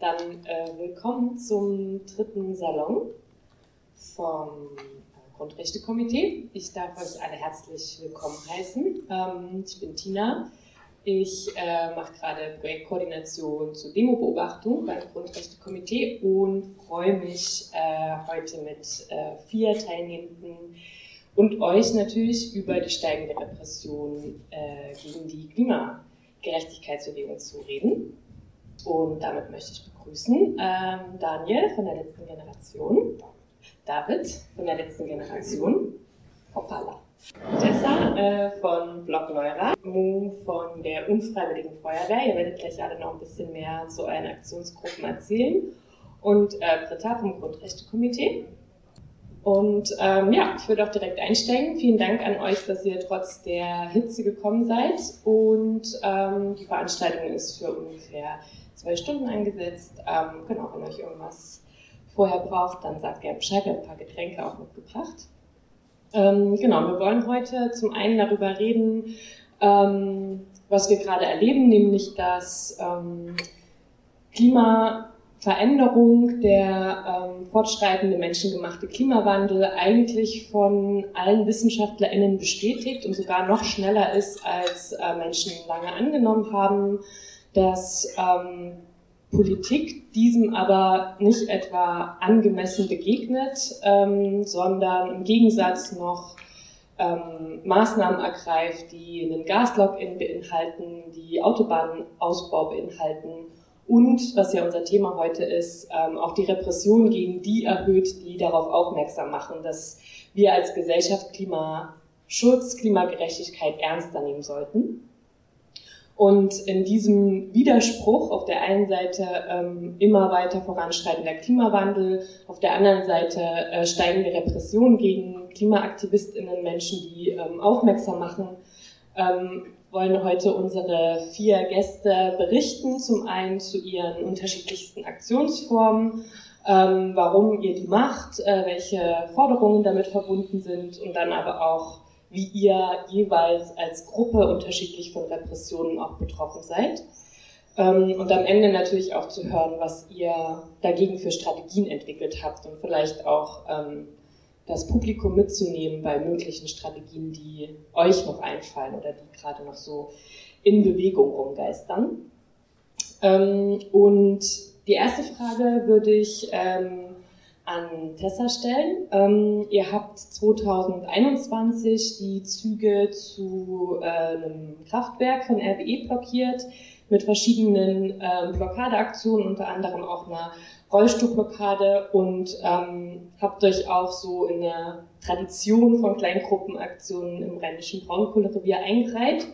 Dann äh, willkommen zum dritten Salon vom äh, Grundrechtekomitee. Ich darf euch alle herzlich willkommen heißen. Ähm, ich bin Tina. Ich äh, mache gerade Projektkoordination zur Demobeobachtung beim Grundrechtekomitee und freue mich äh, heute mit äh, vier Teilnehmenden und euch natürlich über die steigende Repression äh, gegen die Klimagerechtigkeitsbewegung zu reden. Und damit möchte ich begrüßen ähm, Daniel von der letzten Generation, David von der letzten Generation, Hoppala. Tessa äh, von Block Neura, Mo von der Unfreiwilligen Feuerwehr. Ihr werdet gleich alle noch ein bisschen mehr zu euren Aktionsgruppen erzählen. Und äh, Britta vom Grundrechtekomitee. Und ähm, ja, ich würde auch direkt einsteigen. Vielen Dank an euch, dass ihr trotz der Hitze gekommen seid. Und ähm, die Veranstaltung ist für ungefähr zwei Stunden angesetzt. Ähm, genau, wenn euch irgendwas vorher braucht, dann sagt gerne Bescheid. Wir haben ein paar Getränke auch mitgebracht. Ähm, genau, wir wollen heute zum einen darüber reden, ähm, was wir gerade erleben, nämlich dass ähm, Klimaveränderung, der ähm, fortschreitende menschengemachte Klimawandel eigentlich von allen WissenschaftlerInnen bestätigt und sogar noch schneller ist, als äh, Menschen lange angenommen haben dass ähm, Politik diesem aber nicht etwa angemessen begegnet, ähm, sondern im Gegensatz noch ähm, Maßnahmen ergreift, die einen Gaslogin beinhalten, die Autobahnausbau beinhalten und, was ja unser Thema heute ist, ähm, auch die Repression gegen die erhöht, die darauf aufmerksam machen, dass wir als Gesellschaft Klimaschutz, Klimagerechtigkeit ernster nehmen sollten. Und in diesem Widerspruch auf der einen Seite ähm, immer weiter voranschreitender Klimawandel, auf der anderen Seite äh, steigende Repression gegen KlimaaktivistInnen, Menschen, die ähm, aufmerksam machen, ähm, wollen heute unsere vier Gäste berichten. Zum einen zu ihren unterschiedlichsten Aktionsformen, ähm, warum ihr die macht, äh, welche Forderungen damit verbunden sind und dann aber auch wie ihr jeweils als Gruppe unterschiedlich von Repressionen auch betroffen seid. Ähm, und am Ende natürlich auch zu hören, was ihr dagegen für Strategien entwickelt habt und vielleicht auch ähm, das Publikum mitzunehmen bei möglichen Strategien, die euch noch einfallen oder die gerade noch so in Bewegung rumgeistern. Ähm, und die erste Frage würde ich an Tessa stellen. Ähm, ihr habt 2021 die Züge zu äh, einem Kraftwerk von RWE blockiert mit verschiedenen äh, Blockadeaktionen, unter anderem auch einer Rollstuhlblockade und ähm, habt euch auch so in der Tradition von Kleingruppenaktionen im rheinischen Braunkohlerevier eingereiht.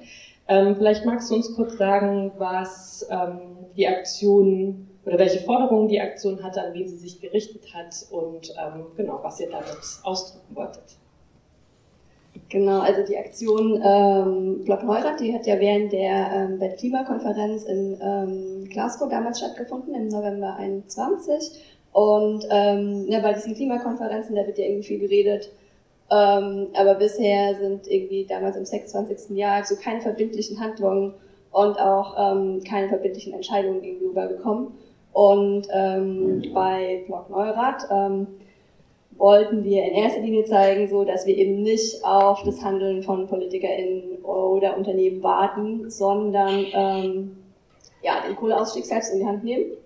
Ähm, vielleicht magst du uns kurz sagen, was ähm, die Aktion oder welche Forderungen die Aktion hatte, an wen sie sich gerichtet hat und ähm, genau, was ihr damit ausdrücken wolltet. Genau, also die Aktion ähm, Block Neurath, die hat ja während der ähm, Weltklimakonferenz in ähm, Glasgow damals stattgefunden, im November 21. Und ähm, ja, bei diesen Klimakonferenzen, da wird ja irgendwie viel geredet, ähm, aber bisher sind irgendwie damals im 26. Jahr so keine verbindlichen Handlungen und auch ähm, keine verbindlichen Entscheidungen irgendwie rübergekommen. Und ähm, bei Blog Neurath ähm, wollten wir in erster Linie zeigen, so dass wir eben nicht auf das Handeln von PolitikerInnen oder Unternehmen warten, sondern ähm, ja, den Kohleausstieg selbst in die Hand nehmen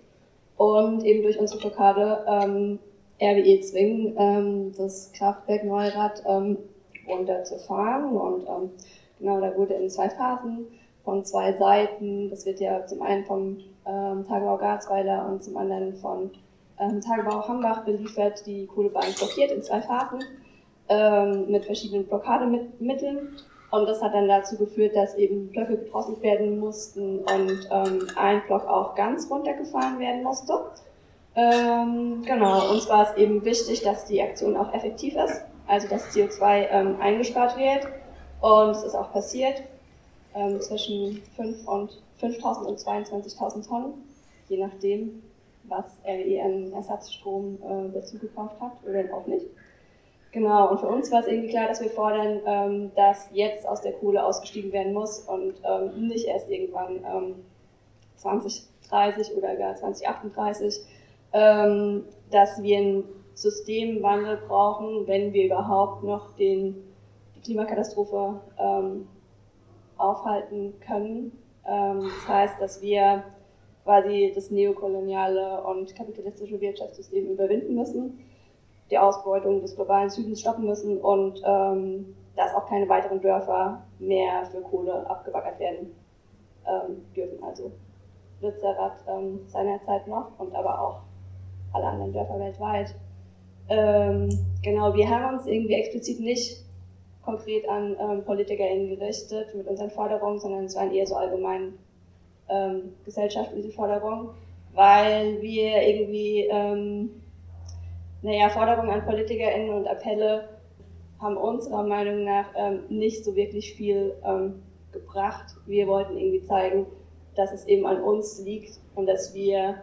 und eben durch unsere Blockade ähm, RWE zwingen, ähm, das Kraftwerk Neurath ähm, runterzufahren. Und ähm, genau, da wurde in zwei Phasen von zwei Seiten, das wird ja zum einen vom ähm, Tagebau Garzweiler und zum anderen von ähm, Tagebau Hambach beliefert, die Kohlebahn blockiert in zwei Phasen ähm, mit verschiedenen Blockademitteln. Und das hat dann dazu geführt, dass eben Blöcke getroffen werden mussten und ähm, ein Block auch ganz runtergefahren werden musste. Ähm, genau, uns war es eben wichtig, dass die Aktion auch effektiv ist, also dass CO2 ähm, eingespart wird. Und es ist auch passiert. Ähm, zwischen 5 und 5.000 und 22.000 Tonnen, je nachdem, was RWE an Ersatzstrom äh, dazu gekauft hat oder auch nicht. Genau, und für uns war es irgendwie klar, dass wir fordern, ähm, dass jetzt aus der Kohle ausgestiegen werden muss und ähm, nicht erst irgendwann ähm, 2030 oder gar 2038, ähm, dass wir einen Systemwandel brauchen, wenn wir überhaupt noch den, die Klimakatastrophe ähm, aufhalten können. Ähm, das heißt, dass wir quasi das neokoloniale und kapitalistische Wirtschaftssystem überwinden müssen, die Ausbeutung des globalen Südens stoppen müssen und ähm, dass auch keine weiteren Dörfer mehr für Kohle abgebaggert werden ähm, dürfen. Also Lützerath ähm, seinerzeit noch und aber auch alle anderen Dörfer weltweit. Ähm, genau, wir haben uns irgendwie explizit nicht konkret an ähm, PolitikerInnen gerichtet mit unseren Forderungen, sondern es waren eher so allgemein ähm, gesellschaftliche Forderungen, weil wir irgendwie, ähm, naja, Forderungen an PolitikerInnen und Appelle haben unserer Meinung nach ähm, nicht so wirklich viel ähm, gebracht. Wir wollten irgendwie zeigen, dass es eben an uns liegt und dass wir,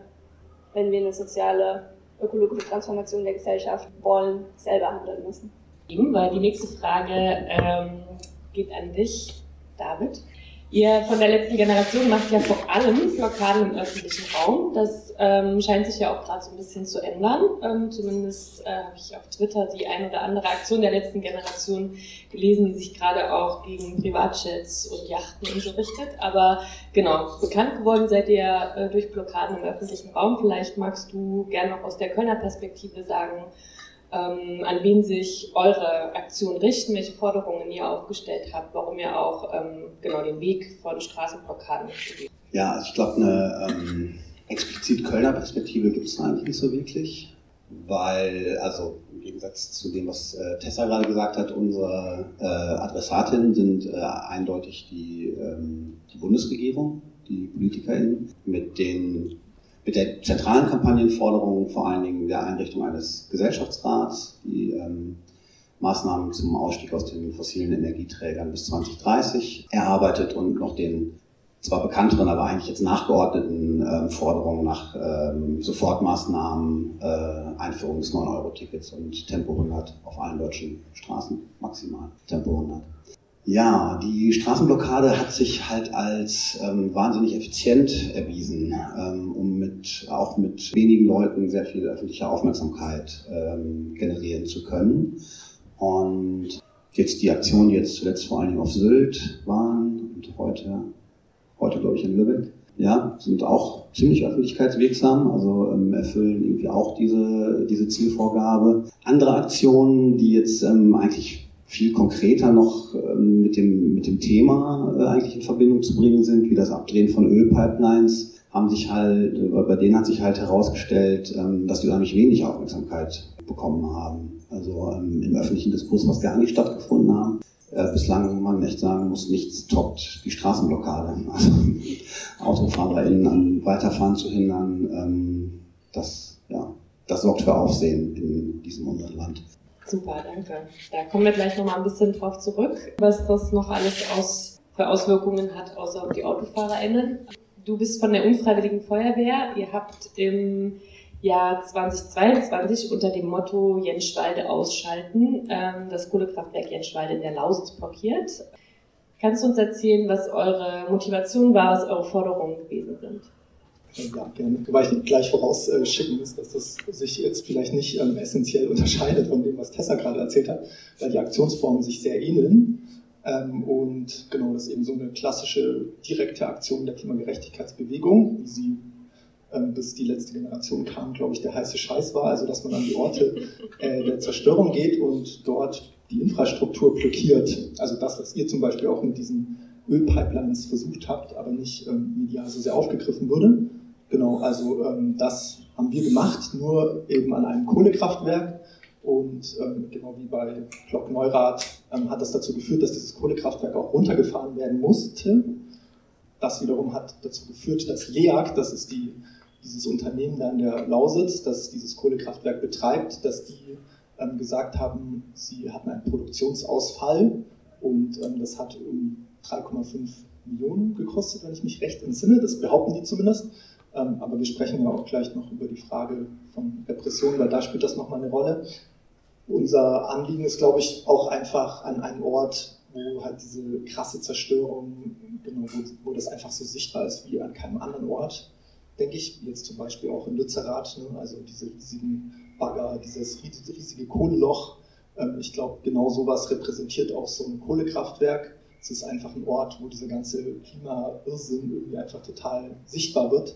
wenn wir eine soziale, ökologische Transformation der Gesellschaft wollen, selber handeln müssen. Weil die nächste Frage ähm, geht an dich, David. Ihr von der letzten Generation macht ja vor allem Blockaden im öffentlichen Raum. Das ähm, scheint sich ja auch gerade so ein bisschen zu ändern. Ähm, zumindest äh, habe ich auf Twitter die ein oder andere Aktion der letzten Generation gelesen, die sich gerade auch gegen Privatjets und Yachten und so richtet. Aber genau, bekannt geworden seid ihr äh, durch Blockaden im öffentlichen Raum. Vielleicht magst du gerne noch aus der Kölner Perspektive sagen, ähm, an wen sich eure Aktion richten, welche Forderungen ihr aufgestellt habt, warum ihr auch ähm, genau den Weg von Straßenblockaden geht. Ja, also ich glaube, eine ähm, explizit Kölner Perspektive gibt es eigentlich nicht so wirklich, weil, also im Gegensatz zu dem, was äh, Tessa gerade gesagt hat, unsere äh, Adressatinnen sind äh, eindeutig die, ähm, die Bundesregierung, die PolitikerInnen, mit den mit der zentralen Kampagnenforderung vor allen Dingen der Einrichtung eines Gesellschaftsrats, die ähm, Maßnahmen zum Ausstieg aus den fossilen Energieträgern bis 2030 erarbeitet und noch den zwar bekannteren, aber eigentlich jetzt nachgeordneten ähm, Forderungen nach ähm, Sofortmaßnahmen, äh, Einführung des 9-Euro-Tickets und Tempo 100 auf allen deutschen Straßen maximal. Tempo 100. Ja, die Straßenblockade hat sich halt als ähm, wahnsinnig effizient erwiesen, ähm, um mit, auch mit wenigen Leuten sehr viel öffentliche Aufmerksamkeit ähm, generieren zu können. Und jetzt die Aktionen, die jetzt zuletzt vor allen Dingen auf Sylt waren und heute, heute glaube ich in Lübeck, ja, sind auch ziemlich öffentlichkeitswirksam, also ähm, erfüllen irgendwie auch diese, diese Zielvorgabe. Andere Aktionen, die jetzt ähm, eigentlich viel konkreter noch ähm, mit, dem, mit dem Thema äh, eigentlich in Verbindung zu bringen sind, wie das Abdrehen von Ölpipelines, haben sich halt, äh, bei denen hat sich halt herausgestellt, ähm, dass die unheimlich wenig Aufmerksamkeit bekommen haben. Also ähm, im öffentlichen Diskurs, was gar nicht stattgefunden haben. Äh, bislang, man echt sagen muss, nichts toppt die Straßenblockade. Also AutofahrerInnen an Weiterfahren zu hindern, das, ja, das sorgt für Aufsehen in diesem unseren Land. Super, danke. Da kommen wir gleich nochmal ein bisschen drauf zurück, was das noch alles aus, für Auswirkungen hat, außer auf die AutofahrerInnen. Du bist von der Unfreiwilligen Feuerwehr. Ihr habt im Jahr 2022 unter dem Motto Jenschwalde ausschalten ähm, das Kohlekraftwerk Jenschwalde in der Lausitz blockiert. Kannst du uns erzählen, was eure Motivation war, was eure Forderungen gewesen sind? Ja, gerne. Wobei ich gleich vorausschicken muss, dass das sich jetzt vielleicht nicht ähm, essentiell unterscheidet von dem, was Tessa gerade erzählt hat, weil die Aktionsformen sich sehr ähneln. Ähm, und genau, das ist eben so eine klassische direkte Aktion der Klimagerechtigkeitsbewegung, wie sie ähm, bis die letzte Generation kam, glaube ich, der heiße Scheiß war. Also, dass man an die Orte äh, der Zerstörung geht und dort die Infrastruktur blockiert. Also das, was ihr zum Beispiel auch mit diesen Ölpipelines versucht habt, aber nicht ähm, medial so sehr aufgegriffen wurde. Genau, also ähm, das haben wir gemacht, nur eben an einem Kohlekraftwerk. Und ähm, genau wie bei Glockneurath ähm, hat das dazu geführt, dass dieses Kohlekraftwerk auch runtergefahren werden musste. Das wiederum hat dazu geführt, dass LEAG, das ist die, dieses Unternehmen da in der Lausitz, das dieses Kohlekraftwerk betreibt, dass die ähm, gesagt haben, sie hatten einen Produktionsausfall und ähm, das hat um 3,5 Millionen gekostet, wenn ich mich recht entsinne. Das behaupten die zumindest. Ähm, aber wir sprechen ja auch gleich noch über die Frage von Repression, weil da spielt das nochmal eine Rolle. Unser Anliegen ist, glaube ich, auch einfach an einen Ort, wo halt diese krasse Zerstörung, genau, wo, wo das einfach so sichtbar ist wie an keinem anderen Ort, denke ich, jetzt zum Beispiel auch in Lützerath, ne, also diese riesigen Bagger, dieses riesige Kohleloch. Ähm, ich glaube, genau sowas repräsentiert auch so ein Kohlekraftwerk. Es ist einfach ein Ort, wo dieser ganze Klimairrsinn irgendwie einfach total sichtbar wird.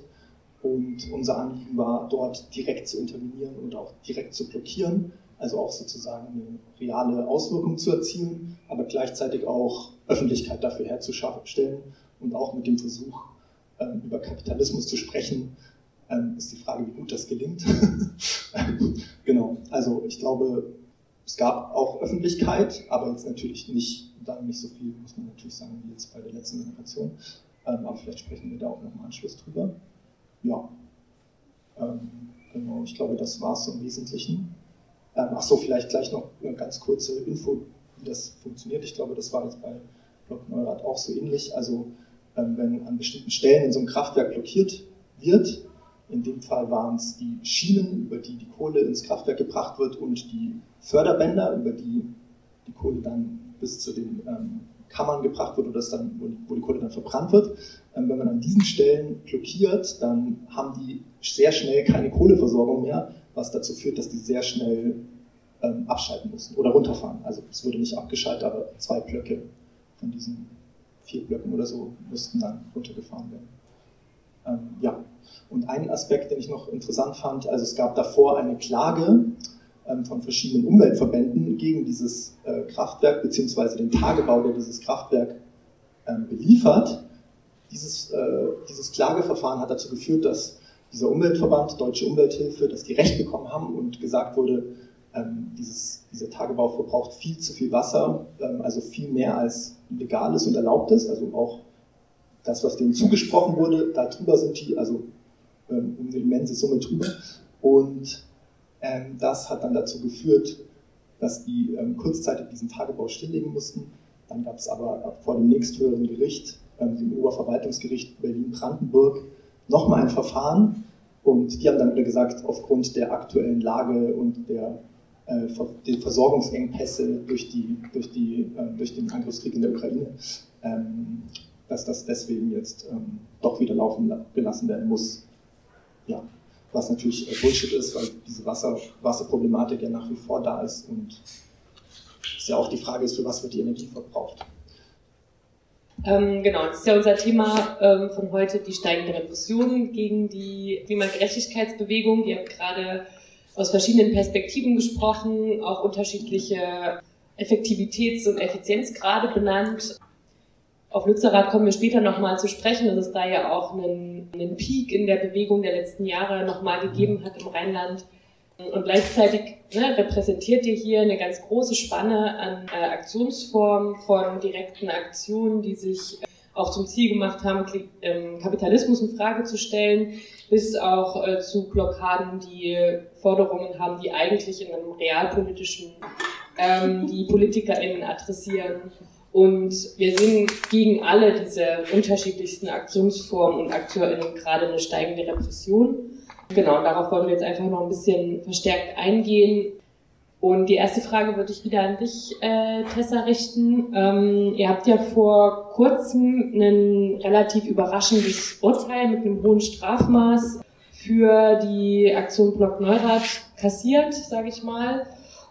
Und unser Anliegen war, dort direkt zu intervenieren und auch direkt zu blockieren, also auch sozusagen eine reale Auswirkung zu erzielen, aber gleichzeitig auch Öffentlichkeit dafür herzustellen und auch mit dem Versuch, ähm, über Kapitalismus zu sprechen, ähm, ist die Frage, wie gut das gelingt. genau, also ich glaube, es gab auch Öffentlichkeit, aber jetzt natürlich nicht, dann nicht so viel, muss man natürlich sagen, wie jetzt bei der letzten Generation. Ähm, aber vielleicht sprechen wir da auch noch im Anschluss drüber. Ja, genau, ich glaube, das war es im Wesentlichen. ach so, vielleicht gleich noch eine ganz kurze Info, wie das funktioniert. Ich glaube, das war jetzt bei Block Neurath auch so ähnlich. Also wenn an bestimmten Stellen in so einem Kraftwerk blockiert wird, in dem Fall waren es die Schienen, über die die Kohle ins Kraftwerk gebracht wird und die Förderbänder, über die die Kohle dann bis zu den ähm, Kammern gebracht wird oder das dann, wo die, Kohle dann verbrannt wird. Ähm, wenn man an diesen Stellen blockiert, dann haben die sehr schnell keine Kohleversorgung mehr, was dazu führt, dass die sehr schnell ähm, abschalten müssen oder runterfahren. Also es wurde nicht abgeschaltet, aber zwei Blöcke von diesen vier Blöcken oder so mussten dann runtergefahren werden. Ähm, ja, und ein Aspekt, den ich noch interessant fand, also es gab davor eine Klage von verschiedenen Umweltverbänden gegen dieses äh, Kraftwerk beziehungsweise den Tagebau, der dieses Kraftwerk ähm, beliefert. Dieses, äh, dieses Klageverfahren hat dazu geführt, dass dieser Umweltverband, Deutsche Umwelthilfe, dass die Recht bekommen haben und gesagt wurde, ähm, dieses, dieser Tagebau verbraucht viel zu viel Wasser, ähm, also viel mehr als legal ist und erlaubt ist, also auch das, was denen zugesprochen wurde, darüber sind die, also ähm, um eine immense Summe drüber. Und ähm, das hat dann dazu geführt, dass die ähm, kurzzeitig diesen Tagebau stilllegen mussten. Dann gab es aber vor dem nächsthöheren Gericht, ähm, dem Oberverwaltungsgericht Berlin-Brandenburg, nochmal ein Verfahren. Und die haben dann wieder gesagt, aufgrund der aktuellen Lage und der, äh, der Versorgungsengpässe durch, die, durch, die, äh, durch den Angriffskrieg in der Ukraine, ähm, dass das deswegen jetzt ähm, doch wieder laufen gelassen werden muss ja, was natürlich äh, Bullshit ist, weil diese Wasser, Wasserproblematik ja nach wie vor da ist und es ja auch die Frage ist, für was wird die Energie verbraucht. Ähm, genau, das ist ja unser Thema ähm, von heute, die steigende Repression gegen die Klimagerechtigkeitsbewegung. Die hat gerade aus verschiedenen Perspektiven gesprochen, auch unterschiedliche Effektivitäts- und Effizienzgrade benannt. Auf Lützerath kommen wir später nochmal zu sprechen, dass es da ja auch einen, einen Peak in der Bewegung der letzten Jahre nochmal gegeben hat im Rheinland. Und gleichzeitig ne, repräsentiert ihr hier eine ganz große Spanne an äh, Aktionsformen von direkten Aktionen, die sich auch zum Ziel gemacht haben, ähm, Kapitalismus in Frage zu stellen, bis auch äh, zu Blockaden, die Forderungen haben, die eigentlich in einem realpolitischen, ähm, die PolitikerInnen adressieren und wir sehen gegen alle diese unterschiedlichsten Aktionsformen und AkteurInnen gerade eine steigende Repression. Genau, darauf wollen wir jetzt einfach noch ein bisschen verstärkt eingehen. Und die erste Frage würde ich wieder an dich, äh, Tessa, richten. Ähm, ihr habt ja vor kurzem ein relativ überraschendes Urteil mit einem hohen Strafmaß für die Aktion Block Neurath kassiert, sage ich mal.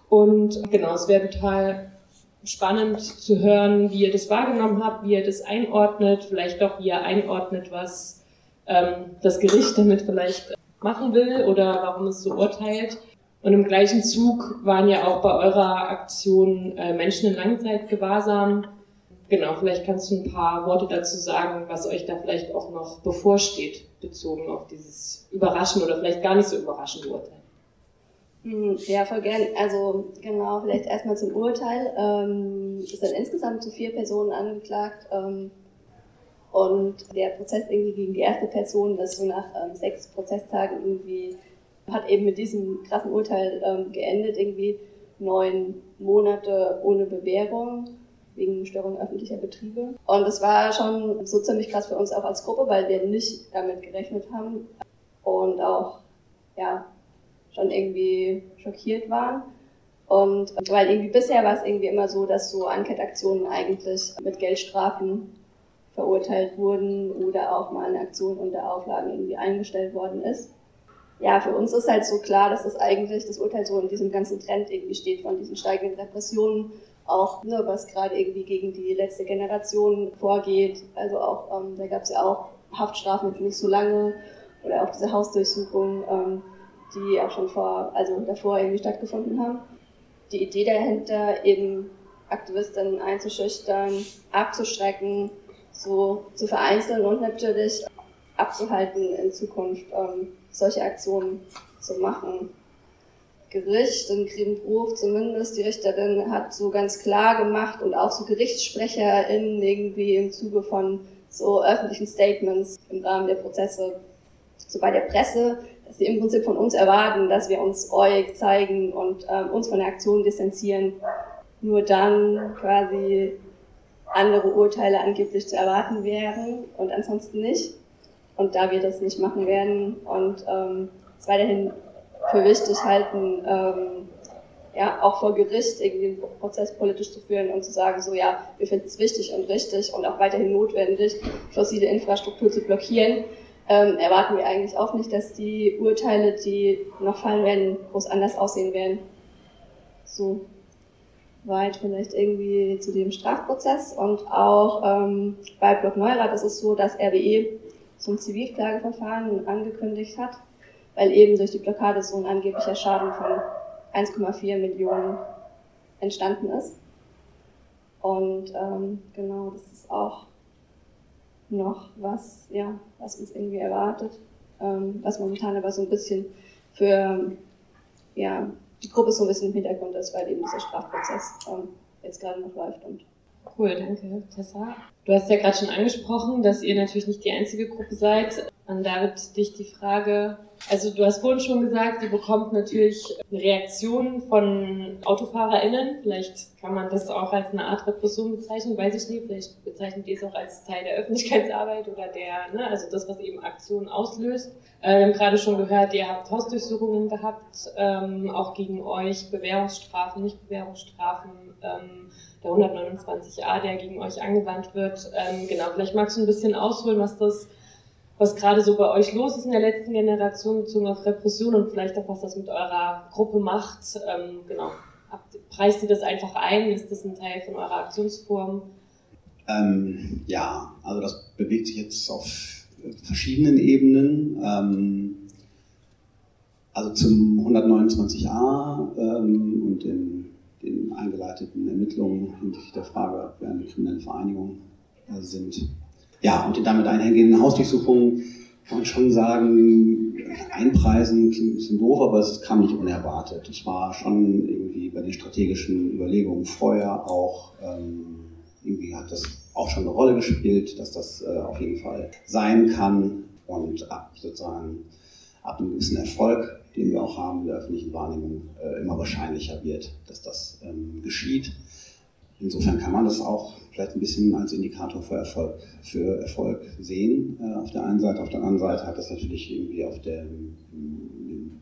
Und genau, es wäre total spannend zu hören, wie ihr das wahrgenommen habt, wie ihr das einordnet, vielleicht auch wie ihr einordnet, was ähm, das Gericht damit vielleicht machen will oder warum es so urteilt. Und im gleichen Zug waren ja auch bei eurer Aktion äh, Menschen in Langzeitgewahrsam. Genau, vielleicht kannst du ein paar Worte dazu sagen, was euch da vielleicht auch noch bevorsteht, bezogen auf dieses überraschende oder vielleicht gar nicht so überraschende Urteil. Hm, ja, voll gern. Also genau, vielleicht erstmal zum Urteil. Ähm, es sind insgesamt zu vier Personen angeklagt. Ähm, und der Prozess irgendwie gegen die erste Person, das so nach ähm, sechs Prozesstagen irgendwie, hat eben mit diesem krassen Urteil ähm, geendet, irgendwie neun Monate ohne Bewährung wegen Störung öffentlicher Betriebe. Und das war schon so ziemlich krass für uns auch als Gruppe, weil wir nicht damit gerechnet haben und auch, ja, schon irgendwie schockiert waren. Und weil irgendwie bisher war es irgendwie immer so, dass so Ankettaktionen eigentlich mit Geldstrafen verurteilt wurden oder auch mal eine Aktion unter Auflagen irgendwie eingestellt worden ist. Ja, für uns ist halt so klar, dass das eigentlich das Urteil so in diesem ganzen Trend irgendwie steht von diesen steigenden Repressionen, auch ne, was gerade irgendwie gegen die letzte Generation vorgeht. Also auch, ähm, da gab es ja auch Haftstrafen jetzt nicht so lange oder auch diese Hausdurchsuchungen, ähm, die auch schon vor, also davor irgendwie stattgefunden haben. Die Idee dahinter, eben Aktivistinnen einzuschüchtern, abzuschrecken, so zu vereinzeln und natürlich abzuhalten, in Zukunft ähm, solche Aktionen zu machen. Gericht in Grevenbruch zumindest, die Richterin hat so ganz klar gemacht und auch so GerichtssprecherInnen irgendwie im Zuge von so öffentlichen Statements im Rahmen der Prozesse, so bei der Presse, dass sie im Prinzip von uns erwarten, dass wir uns euch zeigen und ähm, uns von der Aktion distanzieren. Nur dann quasi andere Urteile angeblich zu erwarten wären und ansonsten nicht. Und da wir das nicht machen werden und ähm, es weiterhin für wichtig halten, ähm, ja, auch vor Gericht irgendwie den Prozess politisch zu führen und zu sagen, so ja, wir finden es wichtig und richtig und auch weiterhin notwendig, fossile Infrastruktur zu blockieren, ähm, erwarten wir eigentlich auch nicht, dass die Urteile, die noch fallen werden, groß anders aussehen werden. So weit vielleicht irgendwie zu dem Strafprozess und auch ähm, bei Block Neurath ist es so, dass RWE ein Zivilklageverfahren angekündigt hat, weil eben durch die Blockade so ein angeblicher Schaden von 1,4 Millionen entstanden ist. Und ähm, genau, das ist auch noch was, ja, was uns irgendwie erwartet, ähm, was momentan aber so ein bisschen für ja, die Gruppe so ein bisschen im Hintergrund ist, weil eben dieser Strafprozess ähm, jetzt gerade noch läuft. Und cool, danke, Tessa. Du hast ja gerade schon angesprochen, dass ihr natürlich nicht die einzige Gruppe seid. An David dich die Frage, also du hast vorhin schon gesagt, ihr bekommt natürlich Reaktionen von AutofahrerInnen. Vielleicht kann man das auch als eine Art Repression bezeichnen, weiß ich nicht. Vielleicht bezeichnet ihr es auch als Teil der Öffentlichkeitsarbeit oder der, ne, also das, was eben Aktionen auslöst. Äh, wir haben gerade schon gehört, ihr habt Hausdurchsuchungen gehabt, ähm, auch gegen euch, Bewährungsstrafen, nicht Bewährungsstrafen, ähm, der 129a, der gegen euch angewandt wird. Ähm, genau, vielleicht magst du ein bisschen ausholen, was das was gerade so bei euch los ist in der letzten Generation bezogen auf Repression und vielleicht auch, was das mit eurer Gruppe macht. Ähm, genau. Preist ihr das einfach ein? Ist das ein Teil von eurer Aktionsform? Ähm, ja, also das bewegt sich jetzt auf verschiedenen Ebenen. Ähm, also zum 129a ähm, und den, den, eingeleiteten Ermittlungen hinsichtlich der Frage, ob wir eine kriminelle Vereinigung äh, sind, ja, und die damit einhergehenden Hausdurchsuchungen kann man schon sagen, einpreisen klingt ein bisschen doof, aber es kam nicht unerwartet. Es war schon irgendwie bei den strategischen Überlegungen vorher auch, ähm, irgendwie hat das auch schon eine Rolle gespielt, dass das äh, auf jeden Fall sein kann und ab sozusagen ab einem gewissen Erfolg, den wir auch haben in der öffentlichen Wahrnehmung, äh, immer wahrscheinlicher wird, dass das ähm, geschieht. Insofern kann man das auch vielleicht ein bisschen als Indikator für Erfolg, für Erfolg sehen äh, auf der einen Seite. Auf der anderen Seite hat das natürlich irgendwie auf dem, dem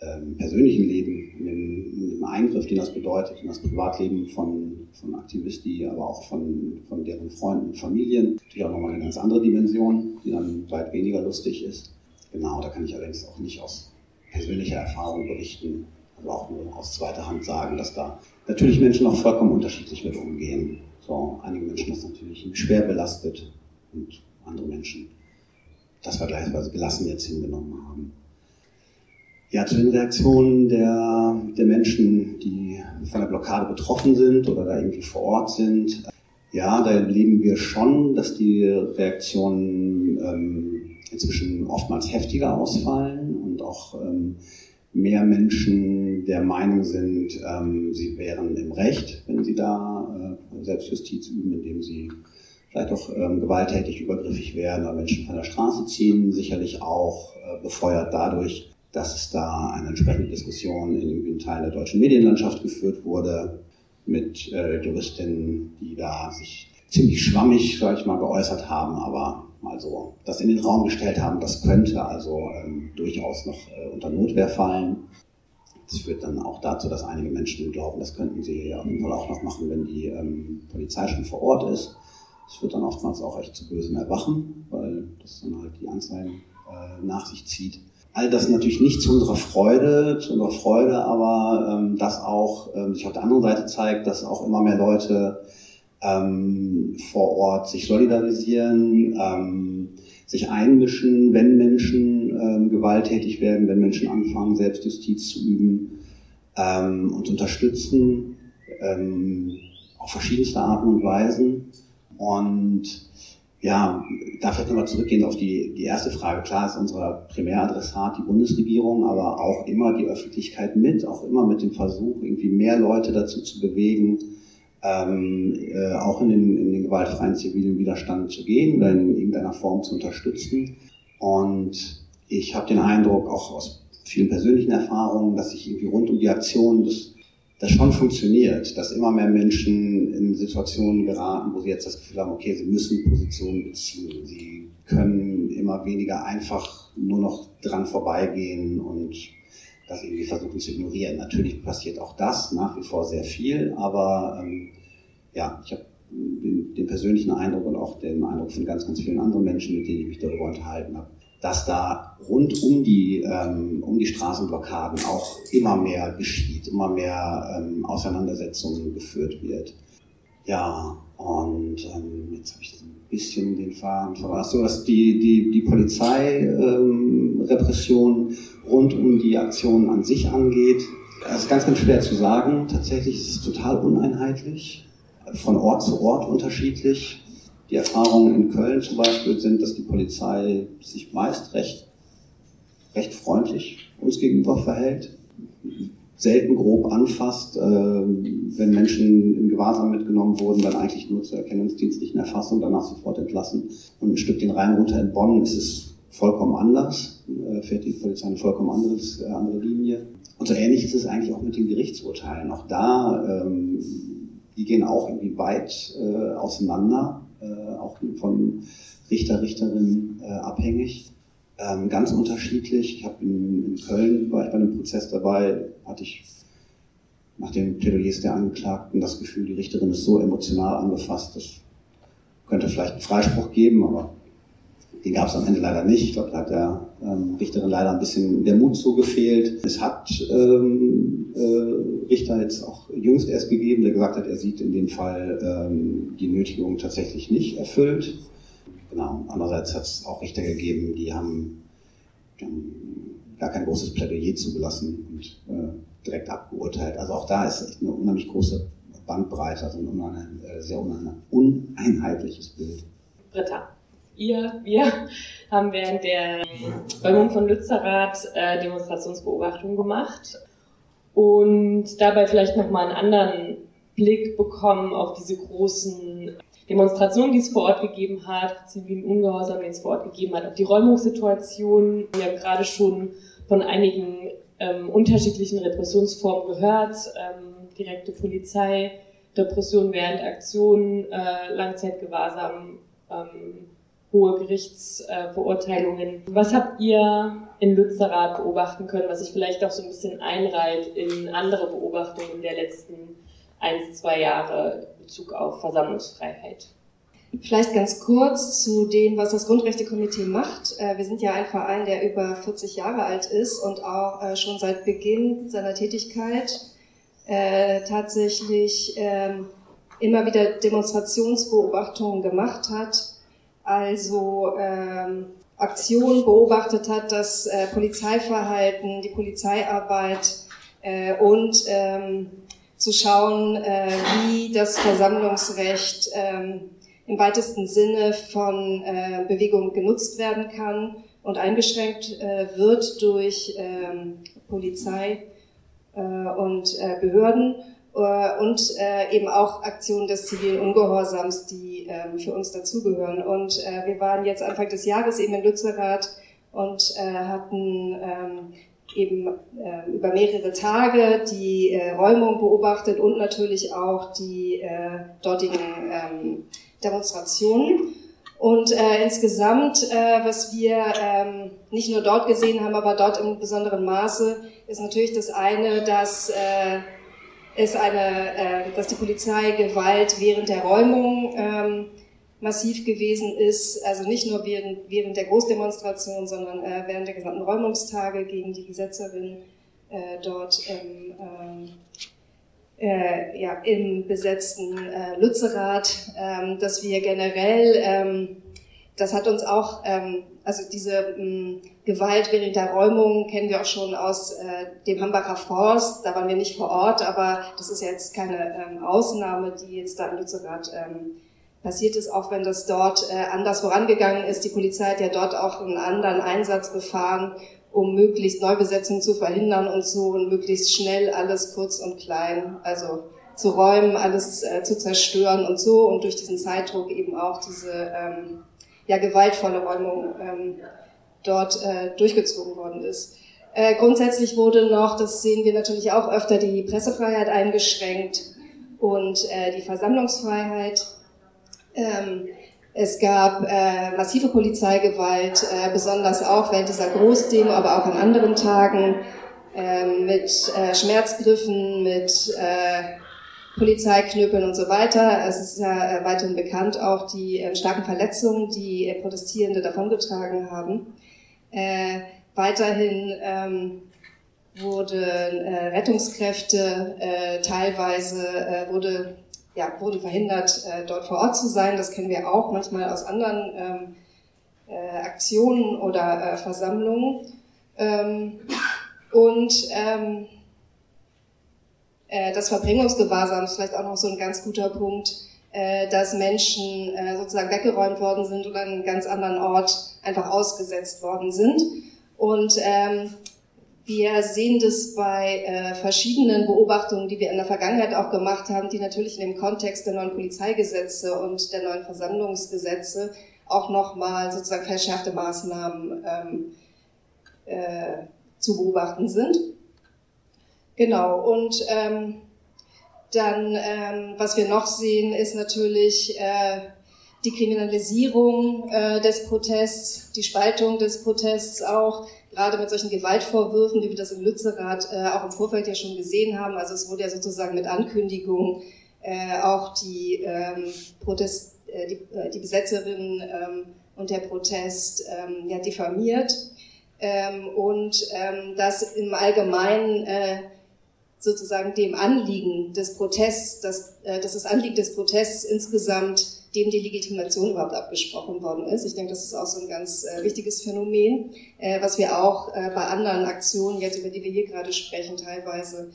ähm, persönlichen Leben, in dem, Eingriff, den das bedeutet, in das Privatleben von, von Aktivisten, aber auch von, von deren Freunden und Familien, natürlich auch nochmal eine ganz andere Dimension, die dann weit weniger lustig ist. Genau, da kann ich allerdings auch nicht aus persönlicher Erfahrung berichten, aber auch nur aus zweiter Hand sagen, dass da natürlich Menschen auch vollkommen unterschiedlich mit umgehen. So, einige Menschen das natürlich schwer belastet und andere Menschen das vergleichsweise gelassen jetzt hingenommen haben. Ja, zu den Reaktionen der, der Menschen, die von der Blockade betroffen sind oder da irgendwie vor Ort sind. Ja, da erleben wir schon, dass die Reaktionen ähm, inzwischen oftmals heftiger ausfallen und auch ähm, mehr Menschen der Meinung sind, ähm, sie wären im Recht, wenn sie da äh, Selbstjustiz üben, indem sie vielleicht auch ähm, gewalttätig übergriffig werden oder Menschen von der Straße ziehen, sicherlich auch äh, befeuert dadurch, dass es da eine entsprechende Diskussion in, in Teilen der deutschen Medienlandschaft geführt wurde mit äh, Juristinnen, die da sich ziemlich schwammig, sag ich mal, geäußert haben, aber mal so das in den Raum gestellt haben, das könnte also ähm, durchaus noch äh, unter Notwehr fallen. Das führt dann auch dazu, dass einige Menschen glauben, das könnten sie auf jeden Fall auch noch machen, wenn die ähm, Polizei schon vor Ort ist. Das führt dann oftmals auch echt zu bösen Erwachen, weil das dann halt die Anzeigen äh, nach sich zieht. All das natürlich nicht zu unserer Freude, zu unserer Freude, aber ähm, das auch ähm, sich auf der anderen Seite zeigt, dass auch immer mehr Leute ähm, vor Ort sich solidarisieren, ähm, sich einmischen, wenn Menschen ähm, gewalttätig werden, wenn Menschen anfangen, Selbstjustiz zu üben ähm, und unterstützen ähm, auf verschiedenste Arten und Weisen. Und ja, da vielleicht nochmal zurückgehen auf die, die erste Frage. Klar ist unser Primäradressat die Bundesregierung, aber auch immer die Öffentlichkeit mit, auch immer mit dem Versuch, irgendwie mehr Leute dazu zu bewegen, ähm, äh, auch in den, in den gewaltfreien zivilen Widerstand zu gehen oder in irgendeiner Form zu unterstützen. Und ich habe den Eindruck, auch aus vielen persönlichen Erfahrungen, dass sich irgendwie rund um die Aktion das, das schon funktioniert, dass immer mehr Menschen in Situationen geraten, wo sie jetzt das Gefühl haben, okay, sie müssen Positionen beziehen, sie können immer weniger einfach nur noch dran vorbeigehen und das irgendwie versuchen zu ignorieren. Natürlich passiert auch das nach wie vor sehr viel, aber ähm, ja, ich habe den, persönlichen Eindruck und auch den Eindruck von ganz, ganz vielen anderen Menschen, mit denen ich mich darüber unterhalten habe, dass da rund um die, ähm, um die Straßenblockaden auch immer mehr geschieht, immer mehr ähm, Auseinandersetzungen geführt wird. Ja, und ähm, jetzt habe ich ein bisschen den Faden verloren. So, dass die, die, die Polizeirepression ähm, rund um die Aktionen an sich angeht. Das ist ganz, ganz schwer zu sagen. Tatsächlich ist es total uneinheitlich, von Ort zu Ort unterschiedlich. Die Erfahrungen in Köln zum Beispiel sind, dass die Polizei sich meist recht, recht freundlich uns gegenüber verhält, selten grob anfasst, äh, wenn Menschen in Gewahrsam mitgenommen wurden, dann eigentlich nur zur erkennungsdienstlichen Erfassung, danach sofort entlassen. Und ein Stück den Rhein runter in Bonn ist es vollkommen anders, äh, fährt die Polizei eine vollkommen anderes, äh, andere Linie. Und so ähnlich ist es eigentlich auch mit den Gerichtsurteilen. Auch da, ähm, die gehen auch irgendwie weit äh, auseinander, äh, auch von Richter, Richterinnen äh, abhängig. Ähm, ganz unterschiedlich. Ich habe in, in, Köln, war ich bei einem Prozess dabei, hatte ich nach den Plädoyers der Angeklagten das Gefühl, die Richterin ist so emotional angefasst, das könnte vielleicht einen Freispruch geben, aber den gab es am Ende leider nicht. Ich glaube, da hat der ähm, Richterin leider ein bisschen der Mut zugefehlt. Es hat ähm, äh, Richter jetzt auch jüngst erst gegeben, der gesagt hat, er sieht in dem Fall ähm, die Nötigung tatsächlich nicht erfüllt. Genau. Andererseits hat es auch Richter gegeben, die haben, die haben gar kein großes Plädoyer zugelassen und äh, direkt abgeurteilt. Also auch da ist echt eine unheimlich große Bandbreite, also ein unheim, äh, sehr uneinheitliches Bild. Britta ihr, wir haben während der Räumung von Lützerath äh, Demonstrationsbeobachtungen gemacht und dabei vielleicht nochmal einen anderen Blick bekommen auf diese großen Demonstrationen, die es vor Ort gegeben hat, zivilen Ungehorsam, den es vor Ort gegeben hat, auf die Räumungssituation. Wir haben gerade schon von einigen ähm, unterschiedlichen Repressionsformen gehört, ähm, direkte Polizei, Repression während Aktionen, äh, Langzeitgewahrsam, ähm, hohe Gerichtsverurteilungen. Was habt ihr in Lützerath beobachten können, was sich vielleicht auch so ein bisschen einreiht in andere Beobachtungen der letzten ein, zwei Jahre in Bezug auf Versammlungsfreiheit? Vielleicht ganz kurz zu dem, was das Grundrechtekomitee macht. Äh, wir sind ja ein Verein, der über 40 Jahre alt ist und auch äh, schon seit Beginn seiner Tätigkeit äh, tatsächlich ähm, immer wieder Demonstrationsbeobachtungen gemacht hat also ähm, Aktionen beobachtet hat, das äh, Polizeiverhalten, die Polizeiarbeit äh, und ähm, zu schauen, äh, wie das Versammlungsrecht ähm, im weitesten Sinne von äh, Bewegungen genutzt werden kann und eingeschränkt äh, wird durch ähm, Polizei äh, und äh, Behörden und äh, eben auch Aktionen des zivilen Ungehorsams, die ähm, für uns dazugehören. Und äh, wir waren jetzt Anfang des Jahres eben in Lützerath und hatten ähm, eben über mehrere Tage die Räumung beobachtet und natürlich auch die dortigen ähm, Demonstrationen. Und äh, insgesamt, äh, was wir ähm, nicht nur dort gesehen haben, aber dort im besonderen Maße, ist natürlich das eine, dass äh, es eine, äh, dass die Polizei Gewalt während der Räumung ähm, massiv gewesen ist, also nicht nur während, während der Großdemonstration, sondern äh, während der gesamten Räumungstage gegen die Gesetzerin äh, dort im, ähm, äh, ja, im besetzten äh, Lützerath, ähm, dass wir generell, ähm, das hat uns auch, ähm, also diese ähm, Gewalt während der Räumung kennen wir auch schon aus äh, dem Hambacher Forst, da waren wir nicht vor Ort, aber das ist jetzt keine ähm, Ausnahme, die jetzt da in Lützerath ähm, passiert ist, auch wenn das dort äh, anders vorangegangen ist. Die Polizei hat ja dort auch einen anderen Einsatz gefahren, um möglichst Neubesetzungen zu verhindern und so und möglichst schnell alles kurz und klein, also zu räumen, alles äh, zu zerstören und so. Und durch diesen Zeitdruck eben auch diese ähm, ja, gewaltvolle Räumung ähm, dort äh, durchgezogen worden ist. Äh, grundsätzlich wurde noch, das sehen wir natürlich auch öfter, die Pressefreiheit eingeschränkt und äh, die Versammlungsfreiheit. Ähm, es gab äh, massive Polizeigewalt, äh, besonders auch während dieser Großdemo, aber auch an anderen Tagen, äh, mit äh, Schmerzgriffen, mit äh, Polizeiknüppeln und so weiter. Es ist ja äh, weiterhin bekannt auch die äh, starken Verletzungen, die äh, Protestierende davongetragen haben. Äh, weiterhin ähm, wurden Rettungskräfte teilweise wurde ja, wurde verhindert, dort vor Ort zu sein. Das kennen wir auch manchmal aus anderen ähm, äh, Aktionen oder Versammlungen. Ähm, und ähm, äh, das Verbringungsgewahrsam ist vielleicht auch noch so ein ganz guter Punkt, äh, dass Menschen äh, sozusagen weggeräumt worden sind oder an einem ganz anderen Ort einfach ausgesetzt worden sind. Und ähm, wir sehen das bei äh, verschiedenen Beobachtungen, die wir in der Vergangenheit auch gemacht haben, die natürlich in dem Kontext der neuen Polizeigesetze und der neuen Versammlungsgesetze auch nochmal sozusagen verschärfte Maßnahmen ähm, äh, zu beobachten sind. Genau, und ähm, dann, ähm, was wir noch sehen, ist natürlich äh, die Kriminalisierung äh, des Protests, die Spaltung des Protests auch, gerade mit solchen Gewaltvorwürfen, wie wir das in Lützerath äh, auch im Vorfeld ja schon gesehen haben. Also es wurde ja sozusagen mit Ankündigung äh, auch die, ähm, Protest, äh, die, äh, die Besetzerin ähm, und der Protest ähm, ja, diffamiert. Ähm, und ähm, das im Allgemeinen äh, sozusagen dem Anliegen des Protests, dass, äh, dass das Anliegen des Protests insgesamt dem die Legitimation überhaupt abgesprochen worden ist. Ich denke, das ist auch so ein ganz äh, wichtiges Phänomen, äh, was wir auch äh, bei anderen Aktionen, jetzt über die wir hier gerade sprechen, teilweise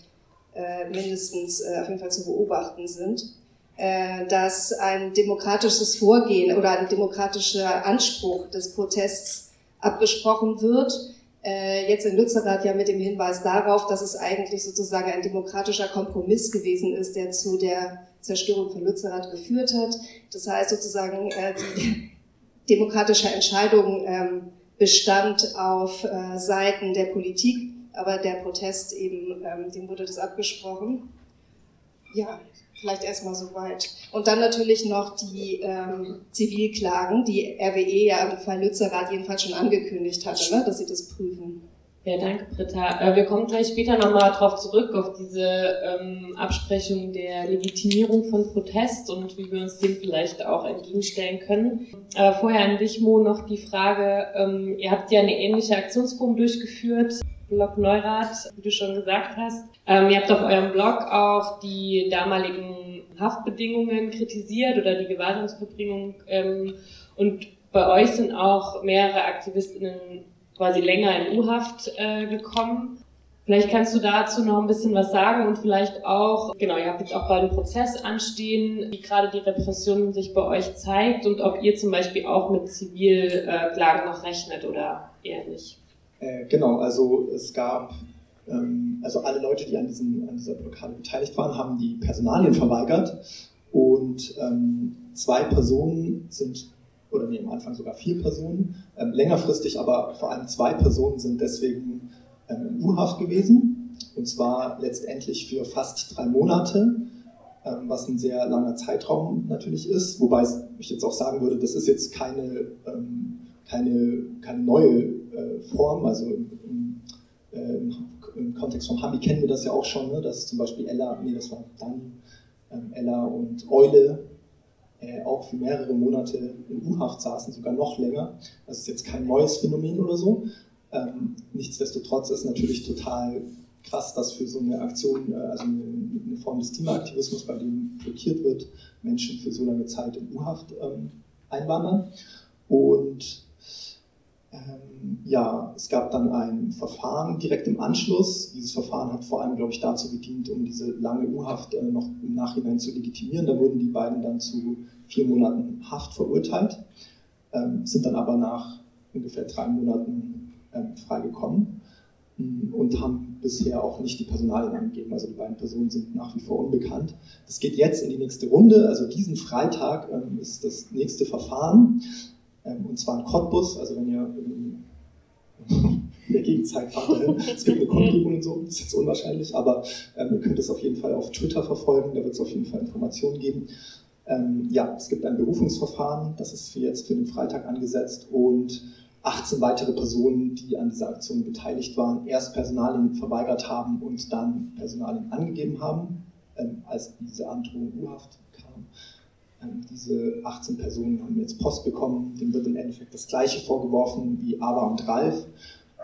äh, mindestens äh, auf jeden Fall zu beobachten sind, äh, dass ein demokratisches Vorgehen oder ein demokratischer Anspruch des Protests abgesprochen wird. Jetzt in Lützerath ja mit dem Hinweis darauf, dass es eigentlich sozusagen ein demokratischer Kompromiss gewesen ist, der zu der Zerstörung von Lützerath geführt hat. Das heißt sozusagen, äh, die demokratische Entscheidung ähm, bestand auf äh, Seiten der Politik, aber der Protest eben, ähm, dem wurde das abgesprochen. Ja, vielleicht erstmal soweit. Und dann natürlich noch die ähm, Zivilklagen, die RWE ja im Fall Lützerath jedenfalls schon angekündigt hatte, ne, dass sie das prüfen. Ja, danke, Britta. Äh, wir kommen gleich später nochmal darauf zurück, auf diese ähm, Absprechung der Legitimierung von Protest und wie wir uns dem vielleicht auch entgegenstellen können. Äh, vorher an dich, Mo, noch die Frage, ähm, ihr habt ja eine ähnliche Aktionsform durchgeführt, Blog Neurath, wie du schon gesagt hast. Ähm, ihr habt auf eurem Blog auch die damaligen Haftbedingungen kritisiert oder die Gewaltungsverbringung ähm, und bei euch sind auch mehrere AktivistInnen quasi länger in U-Haft äh, gekommen. Vielleicht kannst du dazu noch ein bisschen was sagen und vielleicht auch, genau, ihr habt jetzt auch bald einen Prozess anstehen, wie gerade die Repression sich bei euch zeigt und ob ihr zum Beispiel auch mit Zivilklagen noch rechnet oder eher nicht. Äh, genau, also es gab, ähm, also alle Leute, die an, diesem, an dieser Blockade beteiligt waren, haben die Personalien verweigert und ähm, zwei Personen sind oder nee, am Anfang sogar vier Personen, ähm, längerfristig aber vor allem zwei Personen sind deswegen ähm, in U-Haft gewesen, und zwar letztendlich für fast drei Monate. ähm, was ein sehr langer Zeitraum natürlich ist, wobei ich jetzt auch sagen würde, das ist jetzt keine, ähm, keine, keine neue äh, Form, also im, im, im, Kontext von Hami kennen wir das ja auch schon, ne, dass zum Beispiel Ella, nee, das war dann ähm, Ella und Eule äh, auch für mehrere Monate in U-Haft saßen, sogar noch länger. Das ist jetzt kein neues Phänomen oder so. Ähm, nichtsdestotrotz ist natürlich total krass, dass für so eine Aktion, äh, also eine, eine, Form des Klimaaktivismus, bei dem blockiert wird, Menschen für so lange Zeit in U-Haft ähm, einwandern. Und ähm, ja, es gab dann ein Verfahren direkt im Anschluss. Dieses Verfahren hat vor allem, glaube ich, dazu gedient, um diese lange U-Haft äh, noch im Nachhinein zu legitimieren. Da wurden die beiden dann zu vier Monaten Haft verurteilt, ähm, sind dann aber nach ungefähr drei Monaten ähm, freigekommen mm, und haben bisher auch nicht die Personalien angegeben. Also die beiden Personen sind nach wie vor unbekannt. Das geht jetzt in die nächste Runde. Also diesen Freitag ähm, ist das nächste Verfahren. Ähm, und zwar in Cottbus, also wenn ihr in der Gegend zeigt, fahrt dahin. Es gibt eine Kundgebung und so, das ist jetzt unwahrscheinlich, aber ähm, ihr könnt es auf jeden Fall auf Twitter verfolgen, da wird es auf jeden Fall Informationen geben. Ähm, ja, es gibt ein Berufungsverfahren, das ist für jetzt für den Freitag angesetzt und 18 weitere Personen, die an dieser Aktion beteiligt waren, erst Personalien verweigert haben und dann Personalien angegeben haben, ähm, als diese Androhung U-Haft kam. Ähm, diese 18 Personen haben jetzt Post bekommen, dem wird im Endeffekt das Gleiche vorgeworfen wie Ava und Ralf.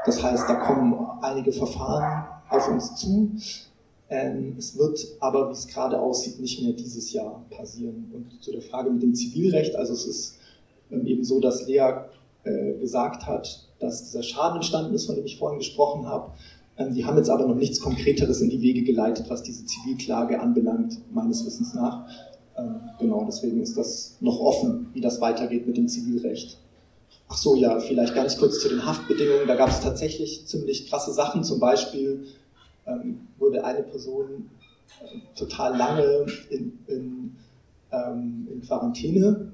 Das heißt, da kommen einige Verfahren auf uns zu. Ähm, es wird aber, wie es gerade aussieht, nicht mehr dieses Jahr passieren. Und zu der Frage mit dem Zivilrecht, also es ist ähm, eben so, dass Lea äh, gesagt hat, dass dieser Schaden entstanden ist, von dem ich vorhin gesprochen habe. Die haben jetzt aber noch nichts Konkreteres in die Wege geleitet, was diese Zivilklage anbelangt, meines Wissens nach. Ähm, genau, deswegen ist das noch offen, wie das weitergeht mit dem Zivilrecht. Ach so, ja, vielleicht ganz kurz zu den Haftbedingungen. Da gab es tatsächlich ziemlich krasse Sachen. Zum Beispiel ähm, wurde eine Person äh, total lange in, in, ähm, in, Quarantäne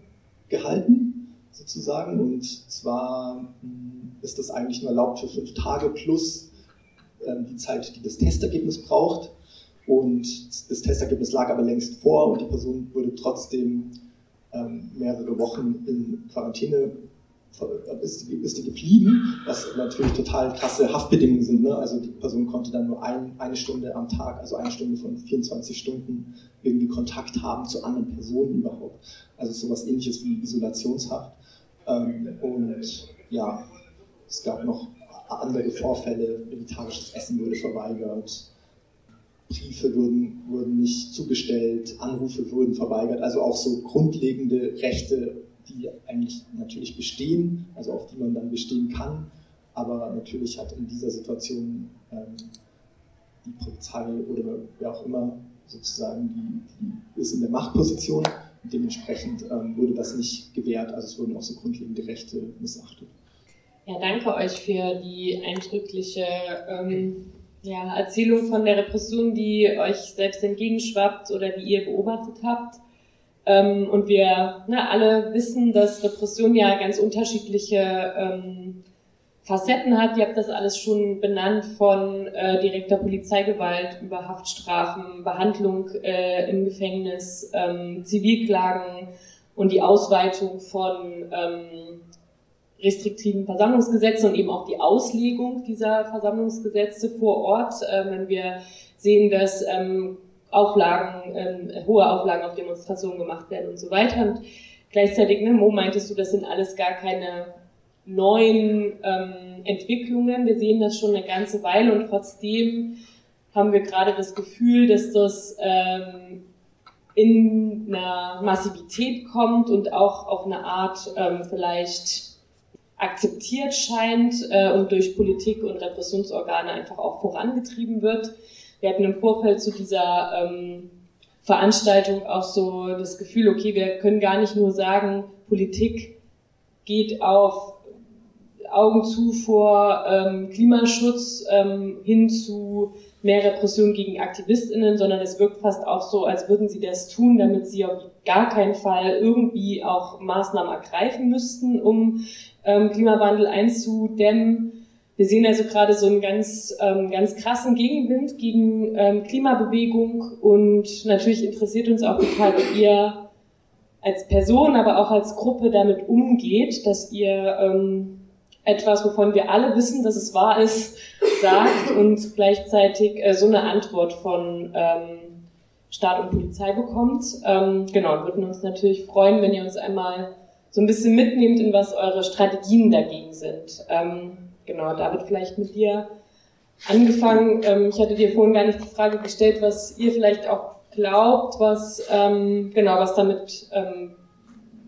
gehalten, sozusagen. Und zwar mh, hm, ist das eigentlich nur erlaubt für fünf Tage plus ähm, die Zeit, die das Testergebnis braucht. Und das Testergebnis lag aber längst vor und die Person wurde trotzdem ähm, mehrere Wochen in Quarantäne ist die, ist die geblieben, was natürlich total krasse Haftbedingungen sind. Ne? Also die Person konnte dann nur ein, eine Stunde am Tag, also eine Stunde von 24 Stunden irgendwie Kontakt haben zu anderen Personen überhaupt. Also sowas ähnliches wie Isolationshaft. Ähm, und ja, es gab noch andere Vorfälle, vegetarisches Essen wurde verweigert, Briefe wurden, wurden nicht zugestellt, Anrufe wurden verweigert, also auch so grundlegende Rechte, die eigentlich natürlich bestehen, also auf die man dann bestehen kann, aber natürlich hat in dieser Situation ähm, die Polizei oder wer auch immer sozusagen, die, die ist in der Machtposition. Und dementsprechend ähm, wurde das nicht gewährt, also es wurden auch so grundlegende Rechte missachtet. Ja, danke euch für die eindrückliche ähm, ja, Erzählung von der Repression, die euch selbst entgegenschwappt oder die ihr beobachtet habt. Ähm, und wir ne, alle wissen, dass Repression ja ganz unterschiedliche ähm, Facetten hat. Ihr habt das alles schon benannt von äh, direkter Polizeigewalt über Haftstrafen, Behandlung äh, im Gefängnis, ähm, Zivilklagen und die Ausweitung von ähm, restriktiven Versammlungsgesetzen und eben auch die Auslegung dieser Versammlungsgesetze vor Ort, äh, wenn wir sehen, dass ähm, Auflagen, äh, hohe Auflagen auf Demonstrationen gemacht werden und so weiter. Und gleichzeitig, ne, Mo, meintest du, das sind alles gar keine neuen ähm, Entwicklungen. Wir sehen das schon eine ganze Weile und trotzdem haben wir gerade das Gefühl, dass das ähm, in einer Massivität kommt und auch auf eine Art ähm, vielleicht akzeptiert scheint äh, und durch Politik und Repressionsorgane einfach auch vorangetrieben wird. Wir hatten im Vorfeld zu dieser ähm, Veranstaltung auch so das Gefühl, okay, wir können gar nicht nur sagen, Politik geht auf Augen zu vor ähm, Klimaschutz ähm, hin zu mehr Repression gegen AktivistInnen, sondern es wirkt fast auch so, als würden sie das tun, damit sie auf gar keinen Fall irgendwie auch Maßnahmen ergreifen müssten, um ähm, Klimawandel einzudämmen. Wir sehen also gerade so einen ganz, ähm, ganz krassen Gegenwind gegen ähm, Klimabewegung und natürlich interessiert uns auch total, wie ihr als Person, aber auch als Gruppe damit umgeht, dass ihr ähm, etwas, wovon wir alle wissen, dass es wahr ist, sagt und gleichzeitig äh, so eine Antwort von ähm, Staat und Polizei bekommt. Ähm, genau, würden uns natürlich freuen, wenn ihr uns einmal so ein bisschen mitnehmt, in was eure Strategien dagegen sind. Ähm, genau, David, vielleicht mit dir angefangen. Ähm, ich hatte dir vorhin gar nicht die Frage gestellt, was ihr vielleicht auch glaubt, was ähm, genau was damit ähm,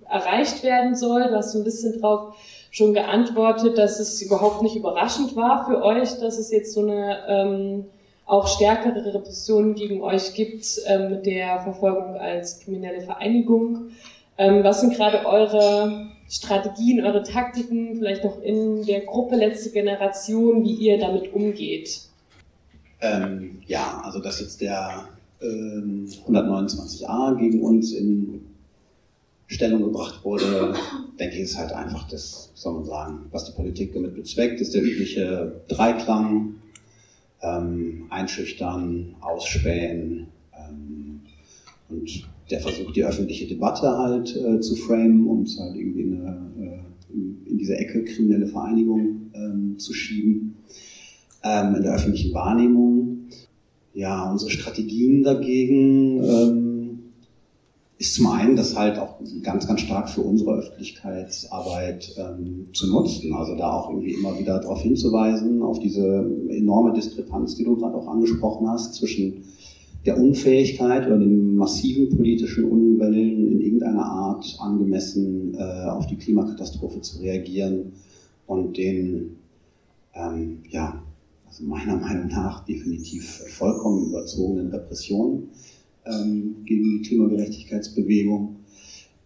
erreicht werden soll. Du hast so ein bisschen drauf schon geantwortet, dass es überhaupt nicht überraschend war für euch, dass es jetzt so eine ähm, auch stärkere Repression gegen euch gibt ähm, mit der Verfolgung als kriminelle Vereinigung. Ähm, was sind gerade eure Strategien, eure Taktiken, vielleicht auch in der Gruppe letzte Generation, wie ihr damit umgeht? Ähm, ja, also dass jetzt der ähm, 129a gegen uns in Stellung gebracht wurde, denke ich, ist halt einfach das, soll man sagen, was die Politik damit bezweckt, ist der übliche Dreiklang, ähm, einschüchtern, ausspähen ähm, und der versucht, die öffentliche Debatte halt äh, zu framen, es halt irgendwie in, eine, äh, in, diese Ecke kriminelle Vereinigung ähm, zu schieben, ähm, in der öffentlichen Wahrnehmung. Ja, unsere Strategien dagegen ähm, ist zum einen, das halt auch ganz, ganz stark für unsere Öffentlichkeitsarbeit ähm, zu nutzen. Also da auch irgendwie immer wieder darauf hinzuweisen, auf diese enorme Diskrepanz, die du gerade auch angesprochen hast, zwischen der Unfähigkeit oder den massiven politischen Unwillen in irgendeiner Art angemessen äh, auf die Klimakatastrophe zu reagieren und den, ähm, ja, also meiner Meinung nach definitiv vollkommen überzogenen Repressionen ähm, gegen die Klimagerechtigkeitsbewegung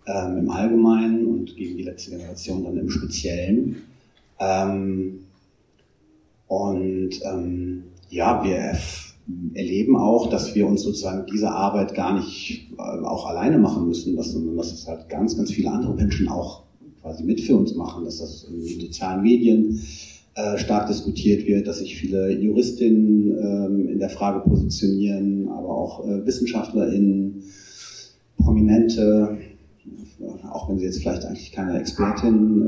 ähm, im Allgemeinen und gegen die letzte Generation dann im Speziellen. Ähm, und ähm, ja, wir erleben auch, dass wir uns sozusagen diese Arbeit gar nicht äh, auch alleine machen müssen, sondern dass es halt ganz, ganz viele andere Menschen auch quasi mit für uns machen, dass das in den sozialen Medien äh, stark diskutiert wird, dass sich viele Juristinnen ähm, in der Frage positionieren, aber auch äh, WissenschaftlerInnen, Prominente, auch wenn sie jetzt vielleicht eigentlich keine Expertin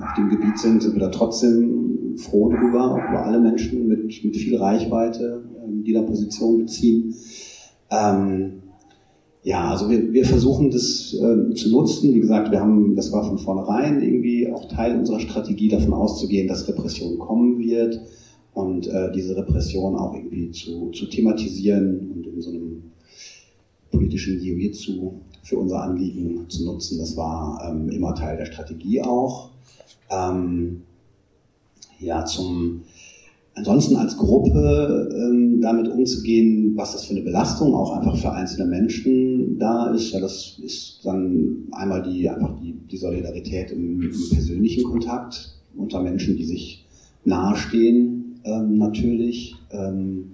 auf dem Gebiet sind, sind wir da trotzdem froh drüber, auch über alle Menschen mit, mit viel Reichweite, ähm, die da Position beziehen. Ähm, ja, also wir, wir versuchen das äh, zu nutzen. Wie gesagt, wir haben, das war von vornherein irgendwie auch Teil unserer Strategie, davon auszugehen, dass Repression kommen wird und äh, diese Repression auch irgendwie zu, zu thematisieren und in so einem politischen Jiu-Jitsu für unser Anliegen zu nutzen. Das war ähm, immer Teil der Strategie auch. Ähm, ja, zum Ansonsten als Gruppe ähm, damit umzugehen, was das für eine Belastung auch einfach für einzelne Menschen da ist, ja, das ist dann einmal die einfach die, die Solidarität im, im persönlichen Kontakt unter Menschen, die sich nahestehen, ähm, natürlich. Ähm,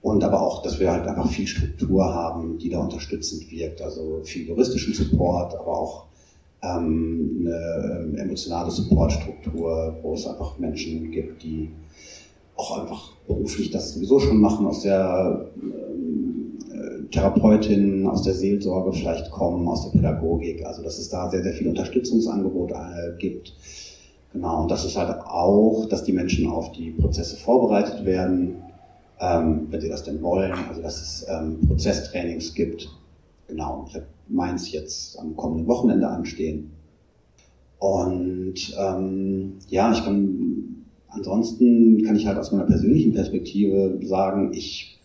und aber auch, dass wir halt einfach viel Struktur haben, die da unterstützend wirkt. Also viel juristischen Support, aber auch ähm, eine ähm, emotionale Supportstruktur, wo es einfach Menschen gibt, die auch einfach beruflich das sowieso schon machen, aus der äh, Therapeutin, aus der Seelsorge vielleicht kommen, aus der Pädagogik. Also dass es da sehr, sehr viel Unterstützungsangebot äh, gibt. Genau, und das ist halt auch, dass die Menschen auf die Prozesse vorbereitet werden, ähm, wenn sie das denn wollen. Also dass es ähm, Prozesstrainings gibt. Genau, ich habe meins jetzt am kommenden Wochenende anstehen. Und ähm, ja, ich kann ansonsten kann ich halt aus meiner persönlichen Perspektive sagen, ich,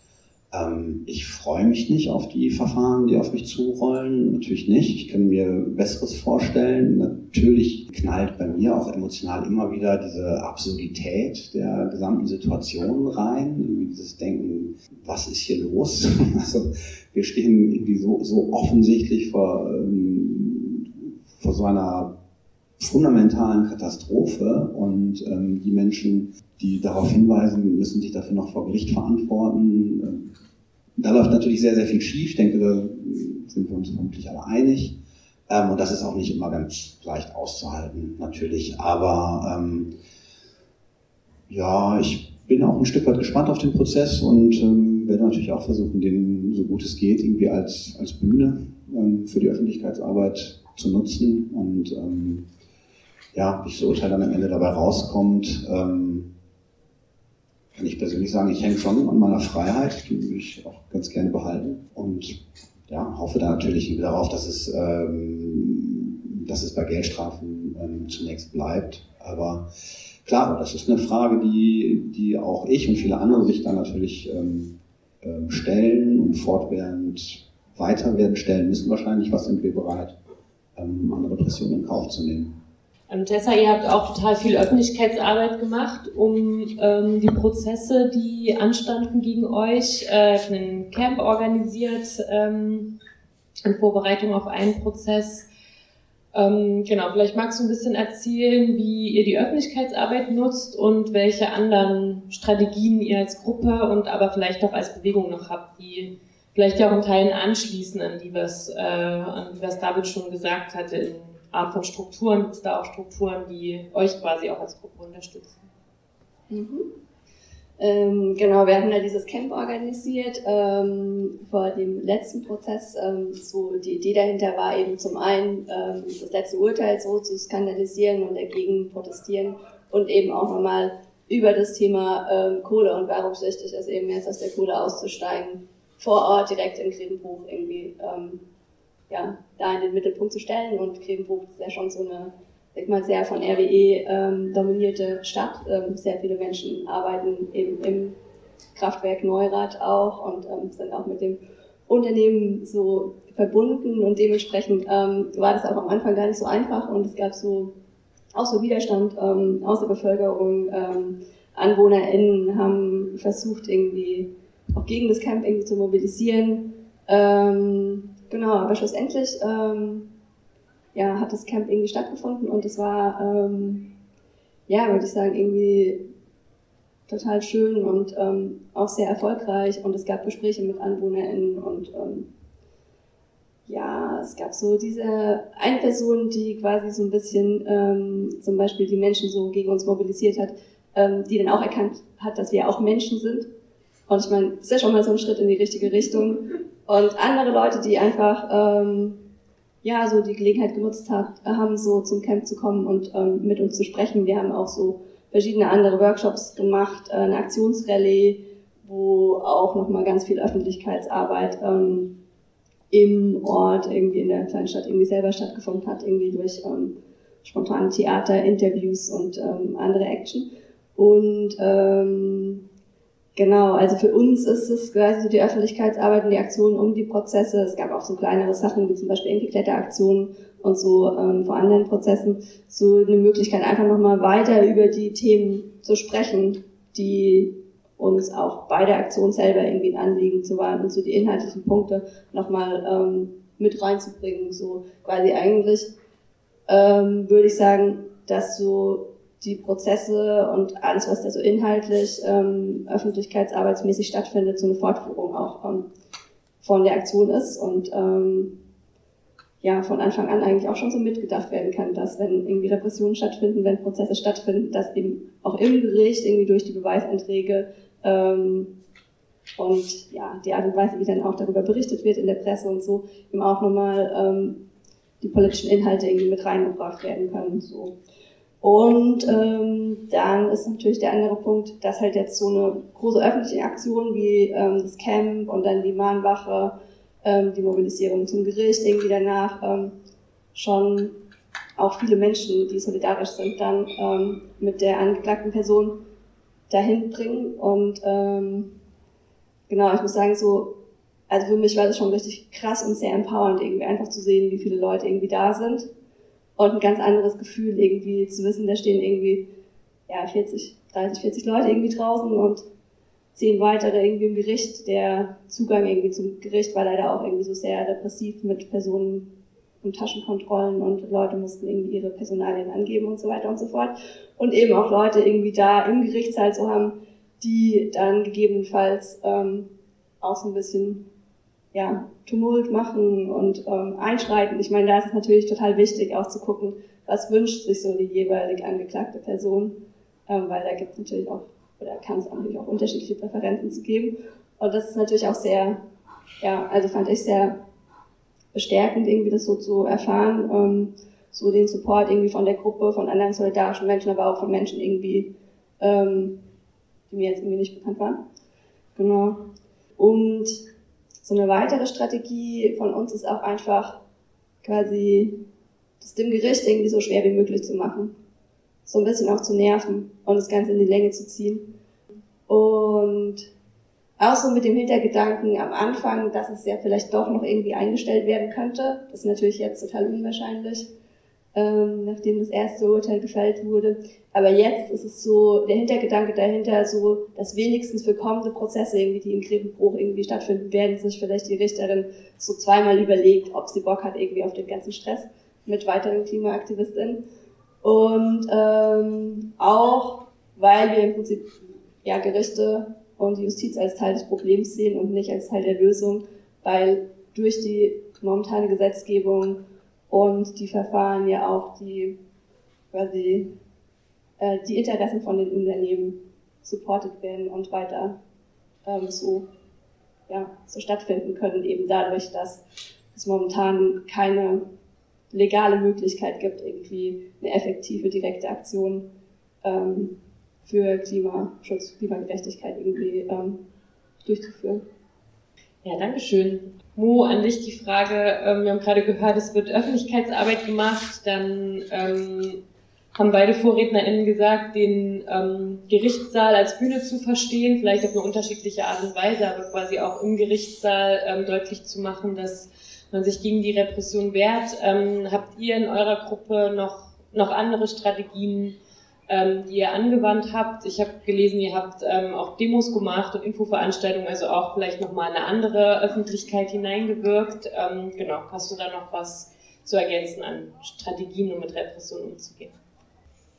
ähm, ich freue mich nicht auf die Verfahren, die auf mich zurollen. Natürlich nicht. Ich kann mir Besseres vorstellen. Natürlich knallt bei mir auch emotional immer wieder diese Absurdität der gesamten Situation rein. Irgendwie dieses Denken, was ist hier los? Also wir stehen irgendwie so, so offensichtlich vor, ähm, vor so einer fundamentalen Katastrophe und ähm, die Menschen, die darauf hinweisen, müssen sich dafür noch vor Gericht verantworten. Ähm, da läuft natürlich sehr, sehr viel schief. Ich denke, da sind wir uns vermutlich alle einig. Ähm, und das ist auch nicht immer ganz leicht auszuhalten, natürlich. Aber ähm, Ja, ich bin auch ein Stück weit gespannt auf den Prozess und ähm, werde natürlich auch versuchen, den so gut es geht irgendwie als, als Bühne ähm, für die Öffentlichkeitsarbeit zu nutzen. Und ähm, ja, wie das Urteil dann am Ende dabei rauskommt, ähm, kann ich persönlich sagen, ich hänge schon an meiner Freiheit, die will ich auch ganz gerne behalten. Und ja, hoffe da natürlich darauf, dass es, ähm, dass es bei Geldstrafen ähm, zunächst bleibt. Aber klar, das ist eine Frage, die, die auch ich und viele andere sich dann natürlich ähm, ähm, stellen und fortwährend weiter werden stellen müssen wahrscheinlich. Was sind wir bereit, ähm, an Repressionen in Kauf zu nehmen? Ähm, Tessa, ihr habt auch total viel Öffentlichkeitsarbeit gemacht, um ähm, die Prozesse, die anstanden gegen euch, äh, einen Camp organisiert ähm, in Vorbereitung auf einen Prozess. Ähm, genau, vielleicht magst du ein bisschen erzählen, wie ihr die Öffentlichkeitsarbeit nutzt und welche anderen Strategien ihr als Gruppe und aber vielleicht auch als Bewegung noch habt, die vielleicht ja auch in Teilen anschließen an die, was, äh, an die, was David schon gesagt hatte in Art von Strukturen? Gibt es da auch Strukturen, die euch quasi auch als Gruppe unterstützen? Mhm. Ähm, genau, wir hatten ja dieses Camp organisiert ähm, vor dem letzten Prozess. Ähm, so die Idee dahinter war eben zum einen ähm, das letzte Urteil so zu skandalisieren und dagegen protestieren und eben auch nochmal über das Thema ähm, Kohle und warum es wichtig ist, eben jetzt aus der Kohle auszusteigen, vor Ort direkt in Grevenbruch irgendwie ähm, ja, da in den Mittelpunkt zu stellen. Und Grevenbruch ist ja schon so eine, sag mal, sehr von RWE ähm, dominierte Stadt. Ähm, sehr viele Menschen arbeiten eben im Kraftwerk Neurath auch und ähm, sind auch mit dem Unternehmen so verbunden und dementsprechend ähm, war das auch am Anfang gar nicht so einfach und es gab so auch so Widerstand ähm, aus der Bevölkerung. Ähm, AnwohnerInnen haben versucht, irgendwie auch gegen das Camp irgendwie zu mobilisieren. Ähm, Genau, aber schlussendlich ähm, ja, hat das Camp irgendwie stattgefunden und es war, ähm, ja, würde ich sagen, irgendwie total schön und ähm, auch sehr erfolgreich und es gab Gespräche mit AnwohnerInnen und ähm, ja, es gab so diese eine Person, die quasi so ein bisschen ähm, zum Beispiel die Menschen so gegen uns mobilisiert hat, ähm, die dann auch erkannt hat, dass wir auch Menschen sind. Und ich meine, das ist ja schon mal so ein Schritt in die richtige Richtung. Und andere Leute, die einfach ähm, ja so die Gelegenheit genutzt hat, haben so zum Camp zu kommen und ähm, mit uns zu sprechen. Wir haben auch so verschiedene andere Workshops gemacht, äh, eine Aktionsrallye, wo auch nochmal ganz viel Öffentlichkeitsarbeit ähm, im Ort, irgendwie in der kleinen Stadt irgendwie selber stattgefunden hat, irgendwie durch ähm, spontane Theater, Interviews und ähm, andere Action. Und ähm, Genau, also für uns ist es quasi die Öffentlichkeitsarbeit und die Aktionen um die Prozesse. Es gab auch so kleinere Sachen wie zum Beispiel Enkelkletteraktionen und so ähm, vor anderen Prozessen so eine Möglichkeit, einfach nochmal weiter über die Themen zu sprechen, die uns auch bei der Aktion selber irgendwie ein Anliegen zu waren und so die inhaltlichen Punkte nochmal ähm, mit reinzubringen. So quasi eigentlich ähm, würde ich sagen, dass so die Prozesse und alles, was da so inhaltlich ähm, öffentlichkeitsarbeitsmäßig stattfindet, so eine Fortführung auch ähm, von der Aktion ist und ähm, ja von Anfang an eigentlich auch schon so mitgedacht werden kann, dass wenn irgendwie Repressionen stattfinden, wenn Prozesse stattfinden, dass eben auch im Gericht irgendwie durch die Beweisanträge ähm, und ja die Art und Weise, wie dann auch darüber berichtet wird in der Presse und so, eben auch nochmal ähm, die politischen Inhalte irgendwie mit reingebracht werden können. So. Und ähm, dann ist natürlich der andere Punkt, dass halt jetzt so eine große öffentliche Aktion wie ähm, das Camp und dann die Mahnwache, ähm, die Mobilisierung zum Gericht irgendwie danach ähm, schon auch viele Menschen, die solidarisch sind, dann ähm, mit der angeklagten Person dahin bringen. Und ähm, genau, ich muss sagen, so, also für mich war das schon richtig krass und sehr empowernd, irgendwie einfach zu sehen, wie viele Leute irgendwie da sind und ein ganz anderes Gefühl irgendwie zu wissen, da stehen irgendwie ja 40, 30, 40 Leute irgendwie draußen und zehn weitere irgendwie im Gericht. Der Zugang irgendwie zum Gericht war leider auch irgendwie so sehr repressiv mit Personen und Taschenkontrollen und Leute mussten irgendwie ihre Personalien angeben und so weiter und so fort. Und eben auch Leute irgendwie da im Gerichtssaal zu haben, die dann gegebenenfalls ähm, auch so ein bisschen ja, Tumult machen und ähm, einschreiten. Ich meine, da ist es natürlich total wichtig, auch zu gucken, was wünscht sich so die jeweilig angeklagte Person. ähm, weil da gibt es natürlich auch, oder kann es natürlich auch unterschiedliche Präferenzen zu geben. Und das ist natürlich auch sehr, ja, also fand ich sehr bestärkend, irgendwie das so zu erfahren, ähm, so den Support irgendwie von der Gruppe, von anderen solidarischen Menschen, aber auch von Menschen irgendwie, ähm, die mir jetzt irgendwie nicht bekannt waren. Genau. Und so eine weitere Strategie von uns ist auch einfach quasi das dem Gericht irgendwie so schwer wie möglich zu machen. So ein bisschen auch zu nerven und das Ganze in die Länge zu ziehen. Und auch so mit dem Hintergedanken am Anfang, dass es ja vielleicht doch noch irgendwie eingestellt werden könnte. Das ist natürlich jetzt total unwahrscheinlich ähm, nachdem das erste Urteil gefällt wurde. Aber jetzt ist es so, der Hintergedanke dahinter, so, dass wenigstens für kommende Prozesse irgendwie, die in Grevenbruch irgendwie stattfinden werden, sich vielleicht die Richterin so zweimal überlegt, ob sie Bock hat irgendwie auf den ganzen Stress mit weiteren Klimaaktivistinnen. Und ähm, auch, weil wir im Prinzip ja Gerichte und die Justiz als Teil des Problems sehen und nicht als Teil der Lösung, weil durch die momentane Gesetzgebung und die Verfahren ja auch die quasi äh, die Interessen von den Unternehmen supported werden und weiter ähm, so, ja, so stattfinden können, eben dadurch, dass es momentan keine legale Möglichkeit gibt, irgendwie eine effektive, direkte Aktion ähm, für Klimaschutz, Klimagerechtigkeit irgendwie ähm, durchzuführen. Ja, danke schön. Mo, an dich die Frage, ähm, wir haben gerade gehört, es wird Öffentlichkeitsarbeit gemacht, dann ähm, haben beide VorrednerInnen gesagt, den ähm, Gerichtssaal als Bühne zu verstehen, vielleicht auf eine unterschiedliche Art und Weise, aber quasi auch im Gerichtssaal ähm, deutlich zu machen, dass man sich gegen die Repression wehrt. Ähm, habt ihr in eurer Gruppe noch, noch andere Strategien, ähm, die ihr angewandt habt. Ich habe gelesen, ihr habt ähm, auch Demos gemacht und Infoveranstaltungen, also auch vielleicht nochmal eine andere Öffentlichkeit hineingewirkt. Ähm, genau, hast du da noch was zu ergänzen an Strategien, um mit Repression umzugehen?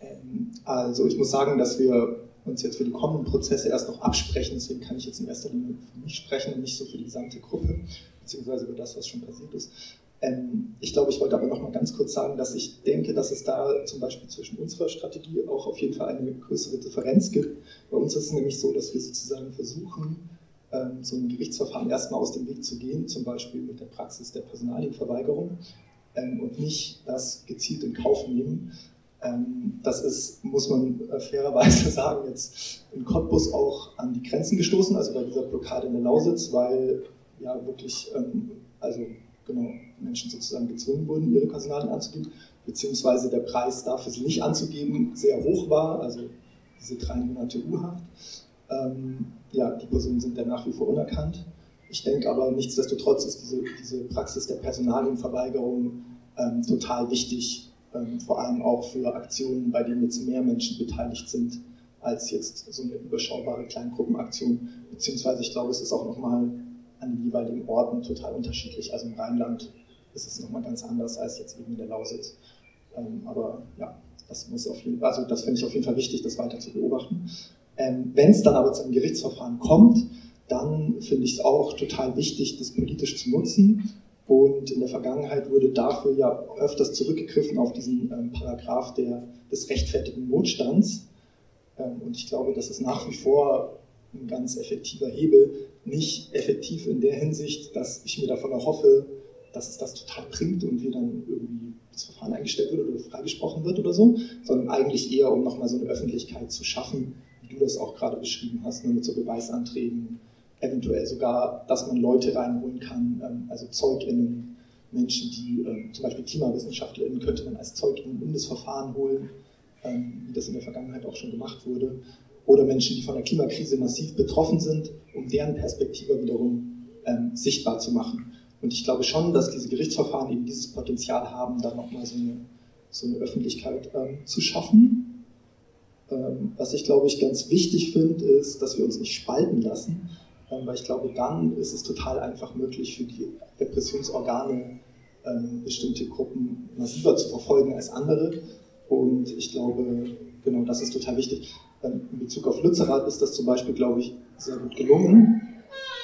Ähm, also ich muss sagen, dass wir uns jetzt für die kommenden Prozesse erst noch absprechen, deswegen kann ich jetzt in erster Linie für mich sprechen und nicht so für die gesamte Gruppe, beziehungsweise über das, was schon passiert ist. Ähm, ich glaube, ich wollte aber noch mal ganz kurz sagen, dass ich denke, dass es da zum Beispiel zwischen unserer Strategie auch auf jeden Fall eine größere Differenz gibt. Bei uns ist es nämlich so, dass wir sozusagen versuchen, ähm, so ein Gerichtsverfahren erstmal aus dem Weg zu gehen, zum Beispiel mit der Praxis der Personalienverweigerung ähm, und nicht das gezielt in Kauf nehmen. Das ist, muss man äh, fairerweise sagen, jetzt in Cottbus auch an die Grenzen gestoßen, also bei dieser Blockade in der Lausitz, weil ja wirklich, also genau, Menschen sozusagen gezwungen wurden, ihre Personalien anzugeben, beziehungsweise der Preis dafür, sie nicht anzugeben, sehr hoch war, also diese drei Monate U-Haft. Ähm, ja, die Personen sind ja nach wie vor unerkannt. Ich denke aber, nichtsdestotrotz ist diese, diese Praxis der Personalienverweigerung ähm, total wichtig, ähm, vor allem auch für Aktionen, bei denen jetzt mehr Menschen beteiligt sind, als jetzt so eine überschaubare Kleingruppenaktion. Beziehungsweise ich glaube, es ist auch nochmal an den jeweiligen Orten total unterschiedlich. Also im Rheinland ist es nochmal ganz anders als jetzt eben in der Lausitz. Ähm, aber ja, das muss auf jeden also das finde ich auf jeden Fall wichtig, das weiter zu beobachten. Ähm, Wenn es dann aber zu einem Gerichtsverfahren kommt, dann finde ich es auch total wichtig, das politisch zu nutzen. Und in der Vergangenheit wurde dafür ja öfters zurückgegriffen auf diesen ähm, Paragraph der, des rechtfertigen Notstands. Ähm, und ich glaube, das ist nach wie vor ein ganz effektiver Hebel. Nicht effektiv in der Hinsicht, dass ich mir davon erhoffe, dass es das total bringt und wie dann irgendwie das Verfahren eingestellt wird oder freigesprochen wird oder so, sondern eigentlich eher, um nochmal so eine Öffentlichkeit zu schaffen, wie du das auch gerade beschrieben hast, nur mit so Beweisanträgen, eventuell sogar, dass man Leute reinholen kann, ähm, also ZeugInnen, Menschen, die ähm, zum Beispiel KlimawissenschaftlerInnen könnte man als ZeugInnen in das Verfahren holen, ähm, wie das in der Vergangenheit auch schon gemacht wurde, oder Menschen, die von der Klimakrise massiv betroffen sind, um deren Perspektive wiederum sichtbar zu machen. Und ich glaube schon, dass diese Gerichtsverfahren eben dieses Potenzial haben, da nochmal so eine, so eine Öffentlichkeit ähm, zu schaffen. Ähm, was ich, glaube ich, ganz wichtig finde, ist, dass wir uns nicht spalten lassen, ähm, weil ich glaube, dann ist es total einfach möglich für die Repressionsorgane, ähm, bestimmte Gruppen massiver zu verfolgen als andere. Und ich glaube, genau das ist total wichtig. In Bezug auf Lützerath ist das zum Beispiel, glaube ich, sehr gut gelungen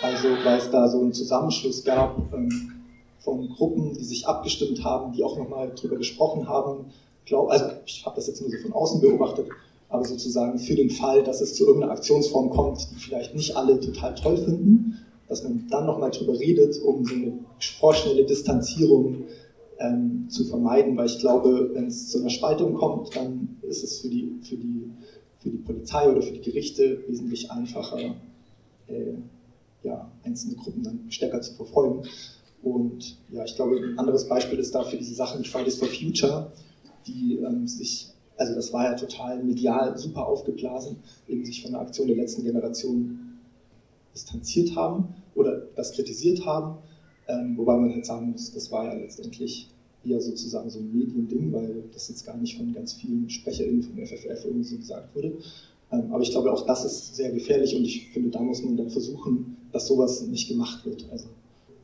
also weil es da so einen Zusammenschluss gab ähm, von Gruppen, die sich abgestimmt haben, die auch nochmal drüber gesprochen haben. Glaub, also ich habe das jetzt nur so von außen beobachtet aber sozusagen für den Fall, dass es zu irgendeiner Aktionsform kommt, die vielleicht nicht alle total toll finden, dass man dann nochmal drüber redet, um so eine vorschnelle Distanzierung ähm, zu vermeiden, weil ich glaube, wenn es zu einer Spaltung kommt, dann ist es für die, für die, für die Polizei oder für die Gerichte wesentlich einfacher, äh, ja, einzelne Gruppen dann stärker zu verfolgen. Und ja, ich glaube, ein anderes Beispiel ist dafür diese Sache mit Fridays for Future, die ähm, sich, also das war ja total medial super aufgeblasen, eben sich von der Aktion der letzten Generation distanziert haben oder das kritisiert haben, ähm, wobei man halt sagen muss, das war ja letztendlich eher sozusagen so ein Mediending, weil das jetzt gar nicht von ganz vielen SprecherInnen vom FFF irgendwie so gesagt wurde. Ähm, aber ich glaube, auch das ist sehr gefährlich und ich finde, da muss man dann versuchen, dass sowas nicht gemacht wird. Also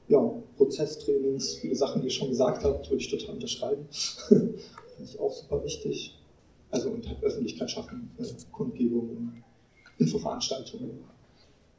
ja, Prozesstrainings, viele Sachen, die ihr schon gesagt habt, würde ich total unterschreiben. Finde ich auch super wichtig. Also und halt Öffentlichkeit schaffen, äh, Kundgebungen, Infoveranstaltungen.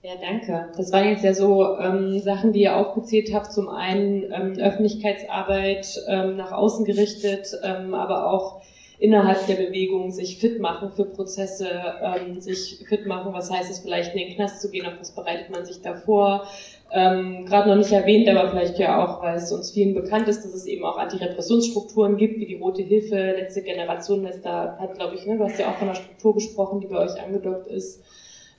Ja, danke. Das waren jetzt ja so ähm, Sachen, die ihr aufgezählt habt. Zum einen ähm, Öffentlichkeitsarbeit ähm, nach außen gerichtet, ähm, aber auch innerhalb der Bewegung sich fit machen für Prozesse, ähm, sich fit machen, was heißt es vielleicht in den Knast zu gehen, auf was bereitet man sich davor. Ähm, Gerade noch nicht erwähnt, aber vielleicht ja auch, weil es uns vielen bekannt ist, dass es eben auch Antirepressionsstrukturen gibt, wie die Rote Hilfe, letzte Generation, das da hat, glaube ich, ne, du hast ja auch von einer Struktur gesprochen, die bei euch angedockt ist.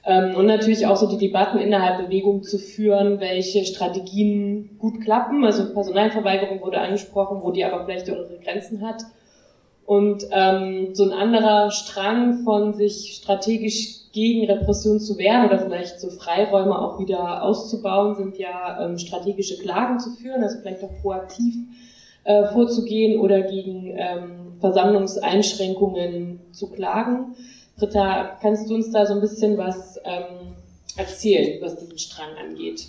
Ähm, und natürlich auch so die Debatten innerhalb Bewegung zu führen, welche Strategien gut klappen. Also Personalverweigerung wurde angesprochen, wo die aber vielleicht ihre Grenzen hat. Und ähm, so ein anderer Strang von sich strategisch gegen Repression zu wehren oder vielleicht so Freiräume auch wieder auszubauen, sind ja ähm, strategische Klagen zu führen, also vielleicht auch proaktiv äh, vorzugehen oder gegen ähm, Versammlungseinschränkungen zu klagen. Britta, kannst du uns da so ein bisschen was ähm, erzählen, was diesen Strang angeht?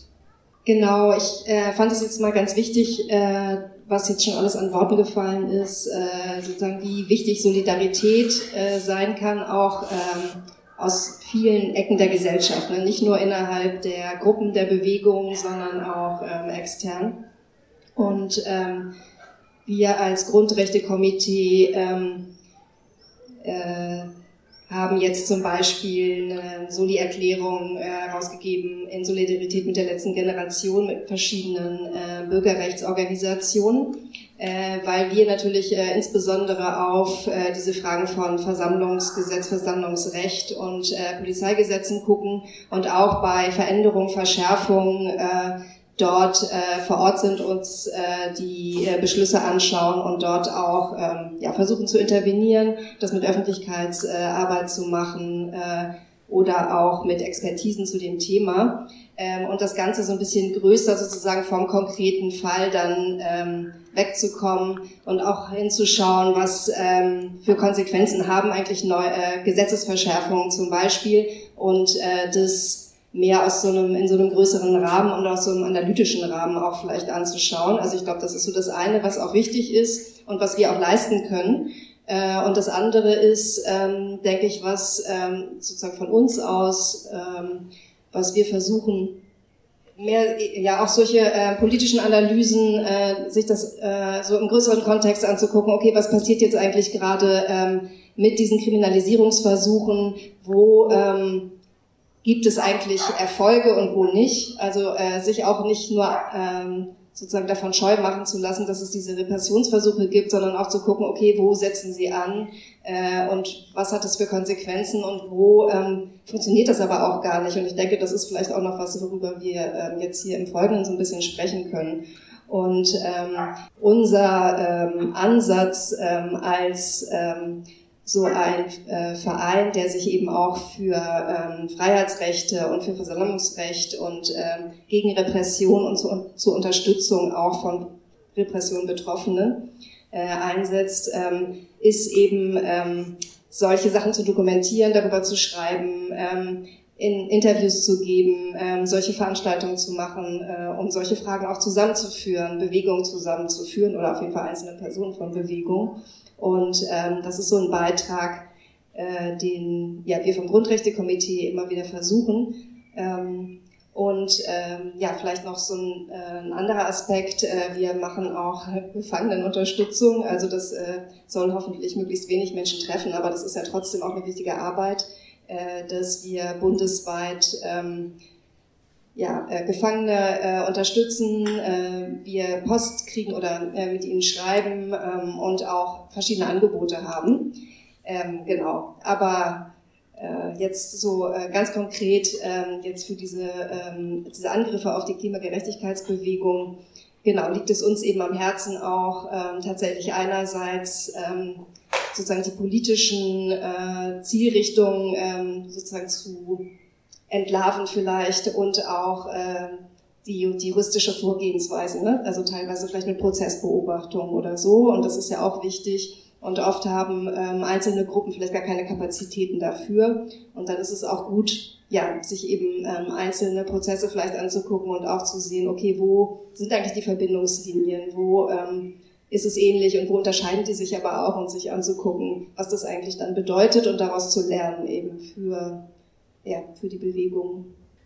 Genau, ich äh, fand es jetzt mal ganz wichtig, äh, was jetzt schon alles an Worten gefallen ist, äh, sozusagen wie wichtig Solidarität äh, sein kann, auch ähm, aus vielen Ecken der Gesellschaft, ne? nicht nur innerhalb der Gruppen der Bewegung, sondern auch ähm, extern. Und ähm, wir als Grundrechtekomitee ähm, äh, haben jetzt zum Beispiel eine Soli-Erklärung äh, herausgegeben in Solidarität mit der letzten Generation mit verschiedenen äh, Bürgerrechtsorganisationen, äh, weil wir natürlich äh, insbesondere auf äh, diese Fragen von Versammlungsgesetz, Versammlungsrecht und äh, Polizeigesetzen gucken und auch bei Veränderung, Verschärfung äh, dort äh, vor Ort sind, uns äh, die äh, Beschlüsse anschauen und dort auch ähm, ja, versuchen zu intervenieren, das mit Öffentlichkeitsarbeit äh, zu machen äh, oder auch mit Expertisen zu dem Thema. Ähm, und das Ganze so ein bisschen größer sozusagen vom konkreten Fall dann ähm, wegzukommen und auch hinzuschauen, was ähm, für Konsequenzen haben eigentlich neu, äh, Gesetzesverschärfungen zum Beispiel und äh, das mehr aus so einem, in so einem größeren Rahmen und aus so einem analytischen Rahmen auch vielleicht anzuschauen. Also ich glaube, das ist so das eine, was auch wichtig ist und was wir auch leisten können. Äh, und das andere ist, ähm, denke ich, was ähm, sozusagen von uns aus, ähm, was wir versuchen, mehr ja auch solche äh, politischen Analysen, äh, sich das äh, so im größeren Kontext anzugucken, okay, was passiert jetzt eigentlich gerade ähm, mit diesen Kriminalisierungsversuchen, wo ähm, gibt es eigentlich Erfolge und wo nicht. Also äh, sich auch nicht nur ähm, sozusagen davon scheu machen zu lassen, dass es diese Repressionsversuche gibt, sondern auch zu gucken, okay, wo setzen sie an äh, und was hat das für Konsequenzen und wo ähm, funktioniert das aber auch gar nicht. Und ich denke, das ist vielleicht auch noch was, worüber wir ähm, jetzt hier im Folgenden so ein bisschen sprechen können. Und ähm, unser ähm, Ansatz ähm, als ähm, so ein äh, Verein, der sich eben auch für ähm, Freiheitsrechte und für Versammlungsrecht und ähm, gegen Repression und zu, zur Unterstützung auch von Repression Betroffenen äh, einsetzt, ähm, ist eben ähm, solche Sachen zu dokumentieren, darüber zu schreiben, ähm, in Interviews zu geben, ähm, solche Veranstaltungen zu machen, äh, um solche Fragen auch zusammenzuführen, Bewegungen zusammenzuführen oder auf jeden Fall einzelne Personen von Bewegung. Und ähm, das ist so ein Beitrag, äh, den ja, wir vom Grundrechtekomitee immer wieder versuchen. Ähm, Und ähm, ja, vielleicht noch so ein, äh, ein anderer Aspekt, äh, wir machen auch Gefangenenunterstützung, also das äh, soll hoffentlich möglichst wenig Menschen treffen, aber das ist ja trotzdem auch eine wichtige Arbeit, äh, dass wir bundesweit ähm, ja, äh, Gefangene äh, unterstützen, äh, wir Post kriegen oder äh, mit ihnen schreiben ähm, und auch verschiedene Angebote haben. Ähm, genau, aber äh, jetzt so äh, ganz konkret ähm, jetzt für diese, ähm, diese Angriffe auf die Klimagerechtigkeitsbewegung, genau, liegt es uns eben am Herzen auch ähm, tatsächlich einerseits ähm, sozusagen die politischen äh, Zielrichtungen ähm, sozusagen zu entlarven vielleicht und auch äh, die, die juristische Vorgehensweise, ne? also teilweise vielleicht mit Prozessbeobachtung oder so. Und das ist ja auch wichtig. Und oft haben ähm, einzelne Gruppen vielleicht gar keine Kapazitäten dafür. Und dann ist es auch gut, ja, sich eben ähm, einzelne Prozesse vielleicht anzugucken und auch zu sehen, okay, wo sind eigentlich die Verbindungslinien, wo ähm, ist es ähnlich? Und wo unterscheiden die sich aber auch? Und sich anzugucken, was das eigentlich dann bedeutet und daraus zu lernen eben für ja, für die Bewegung.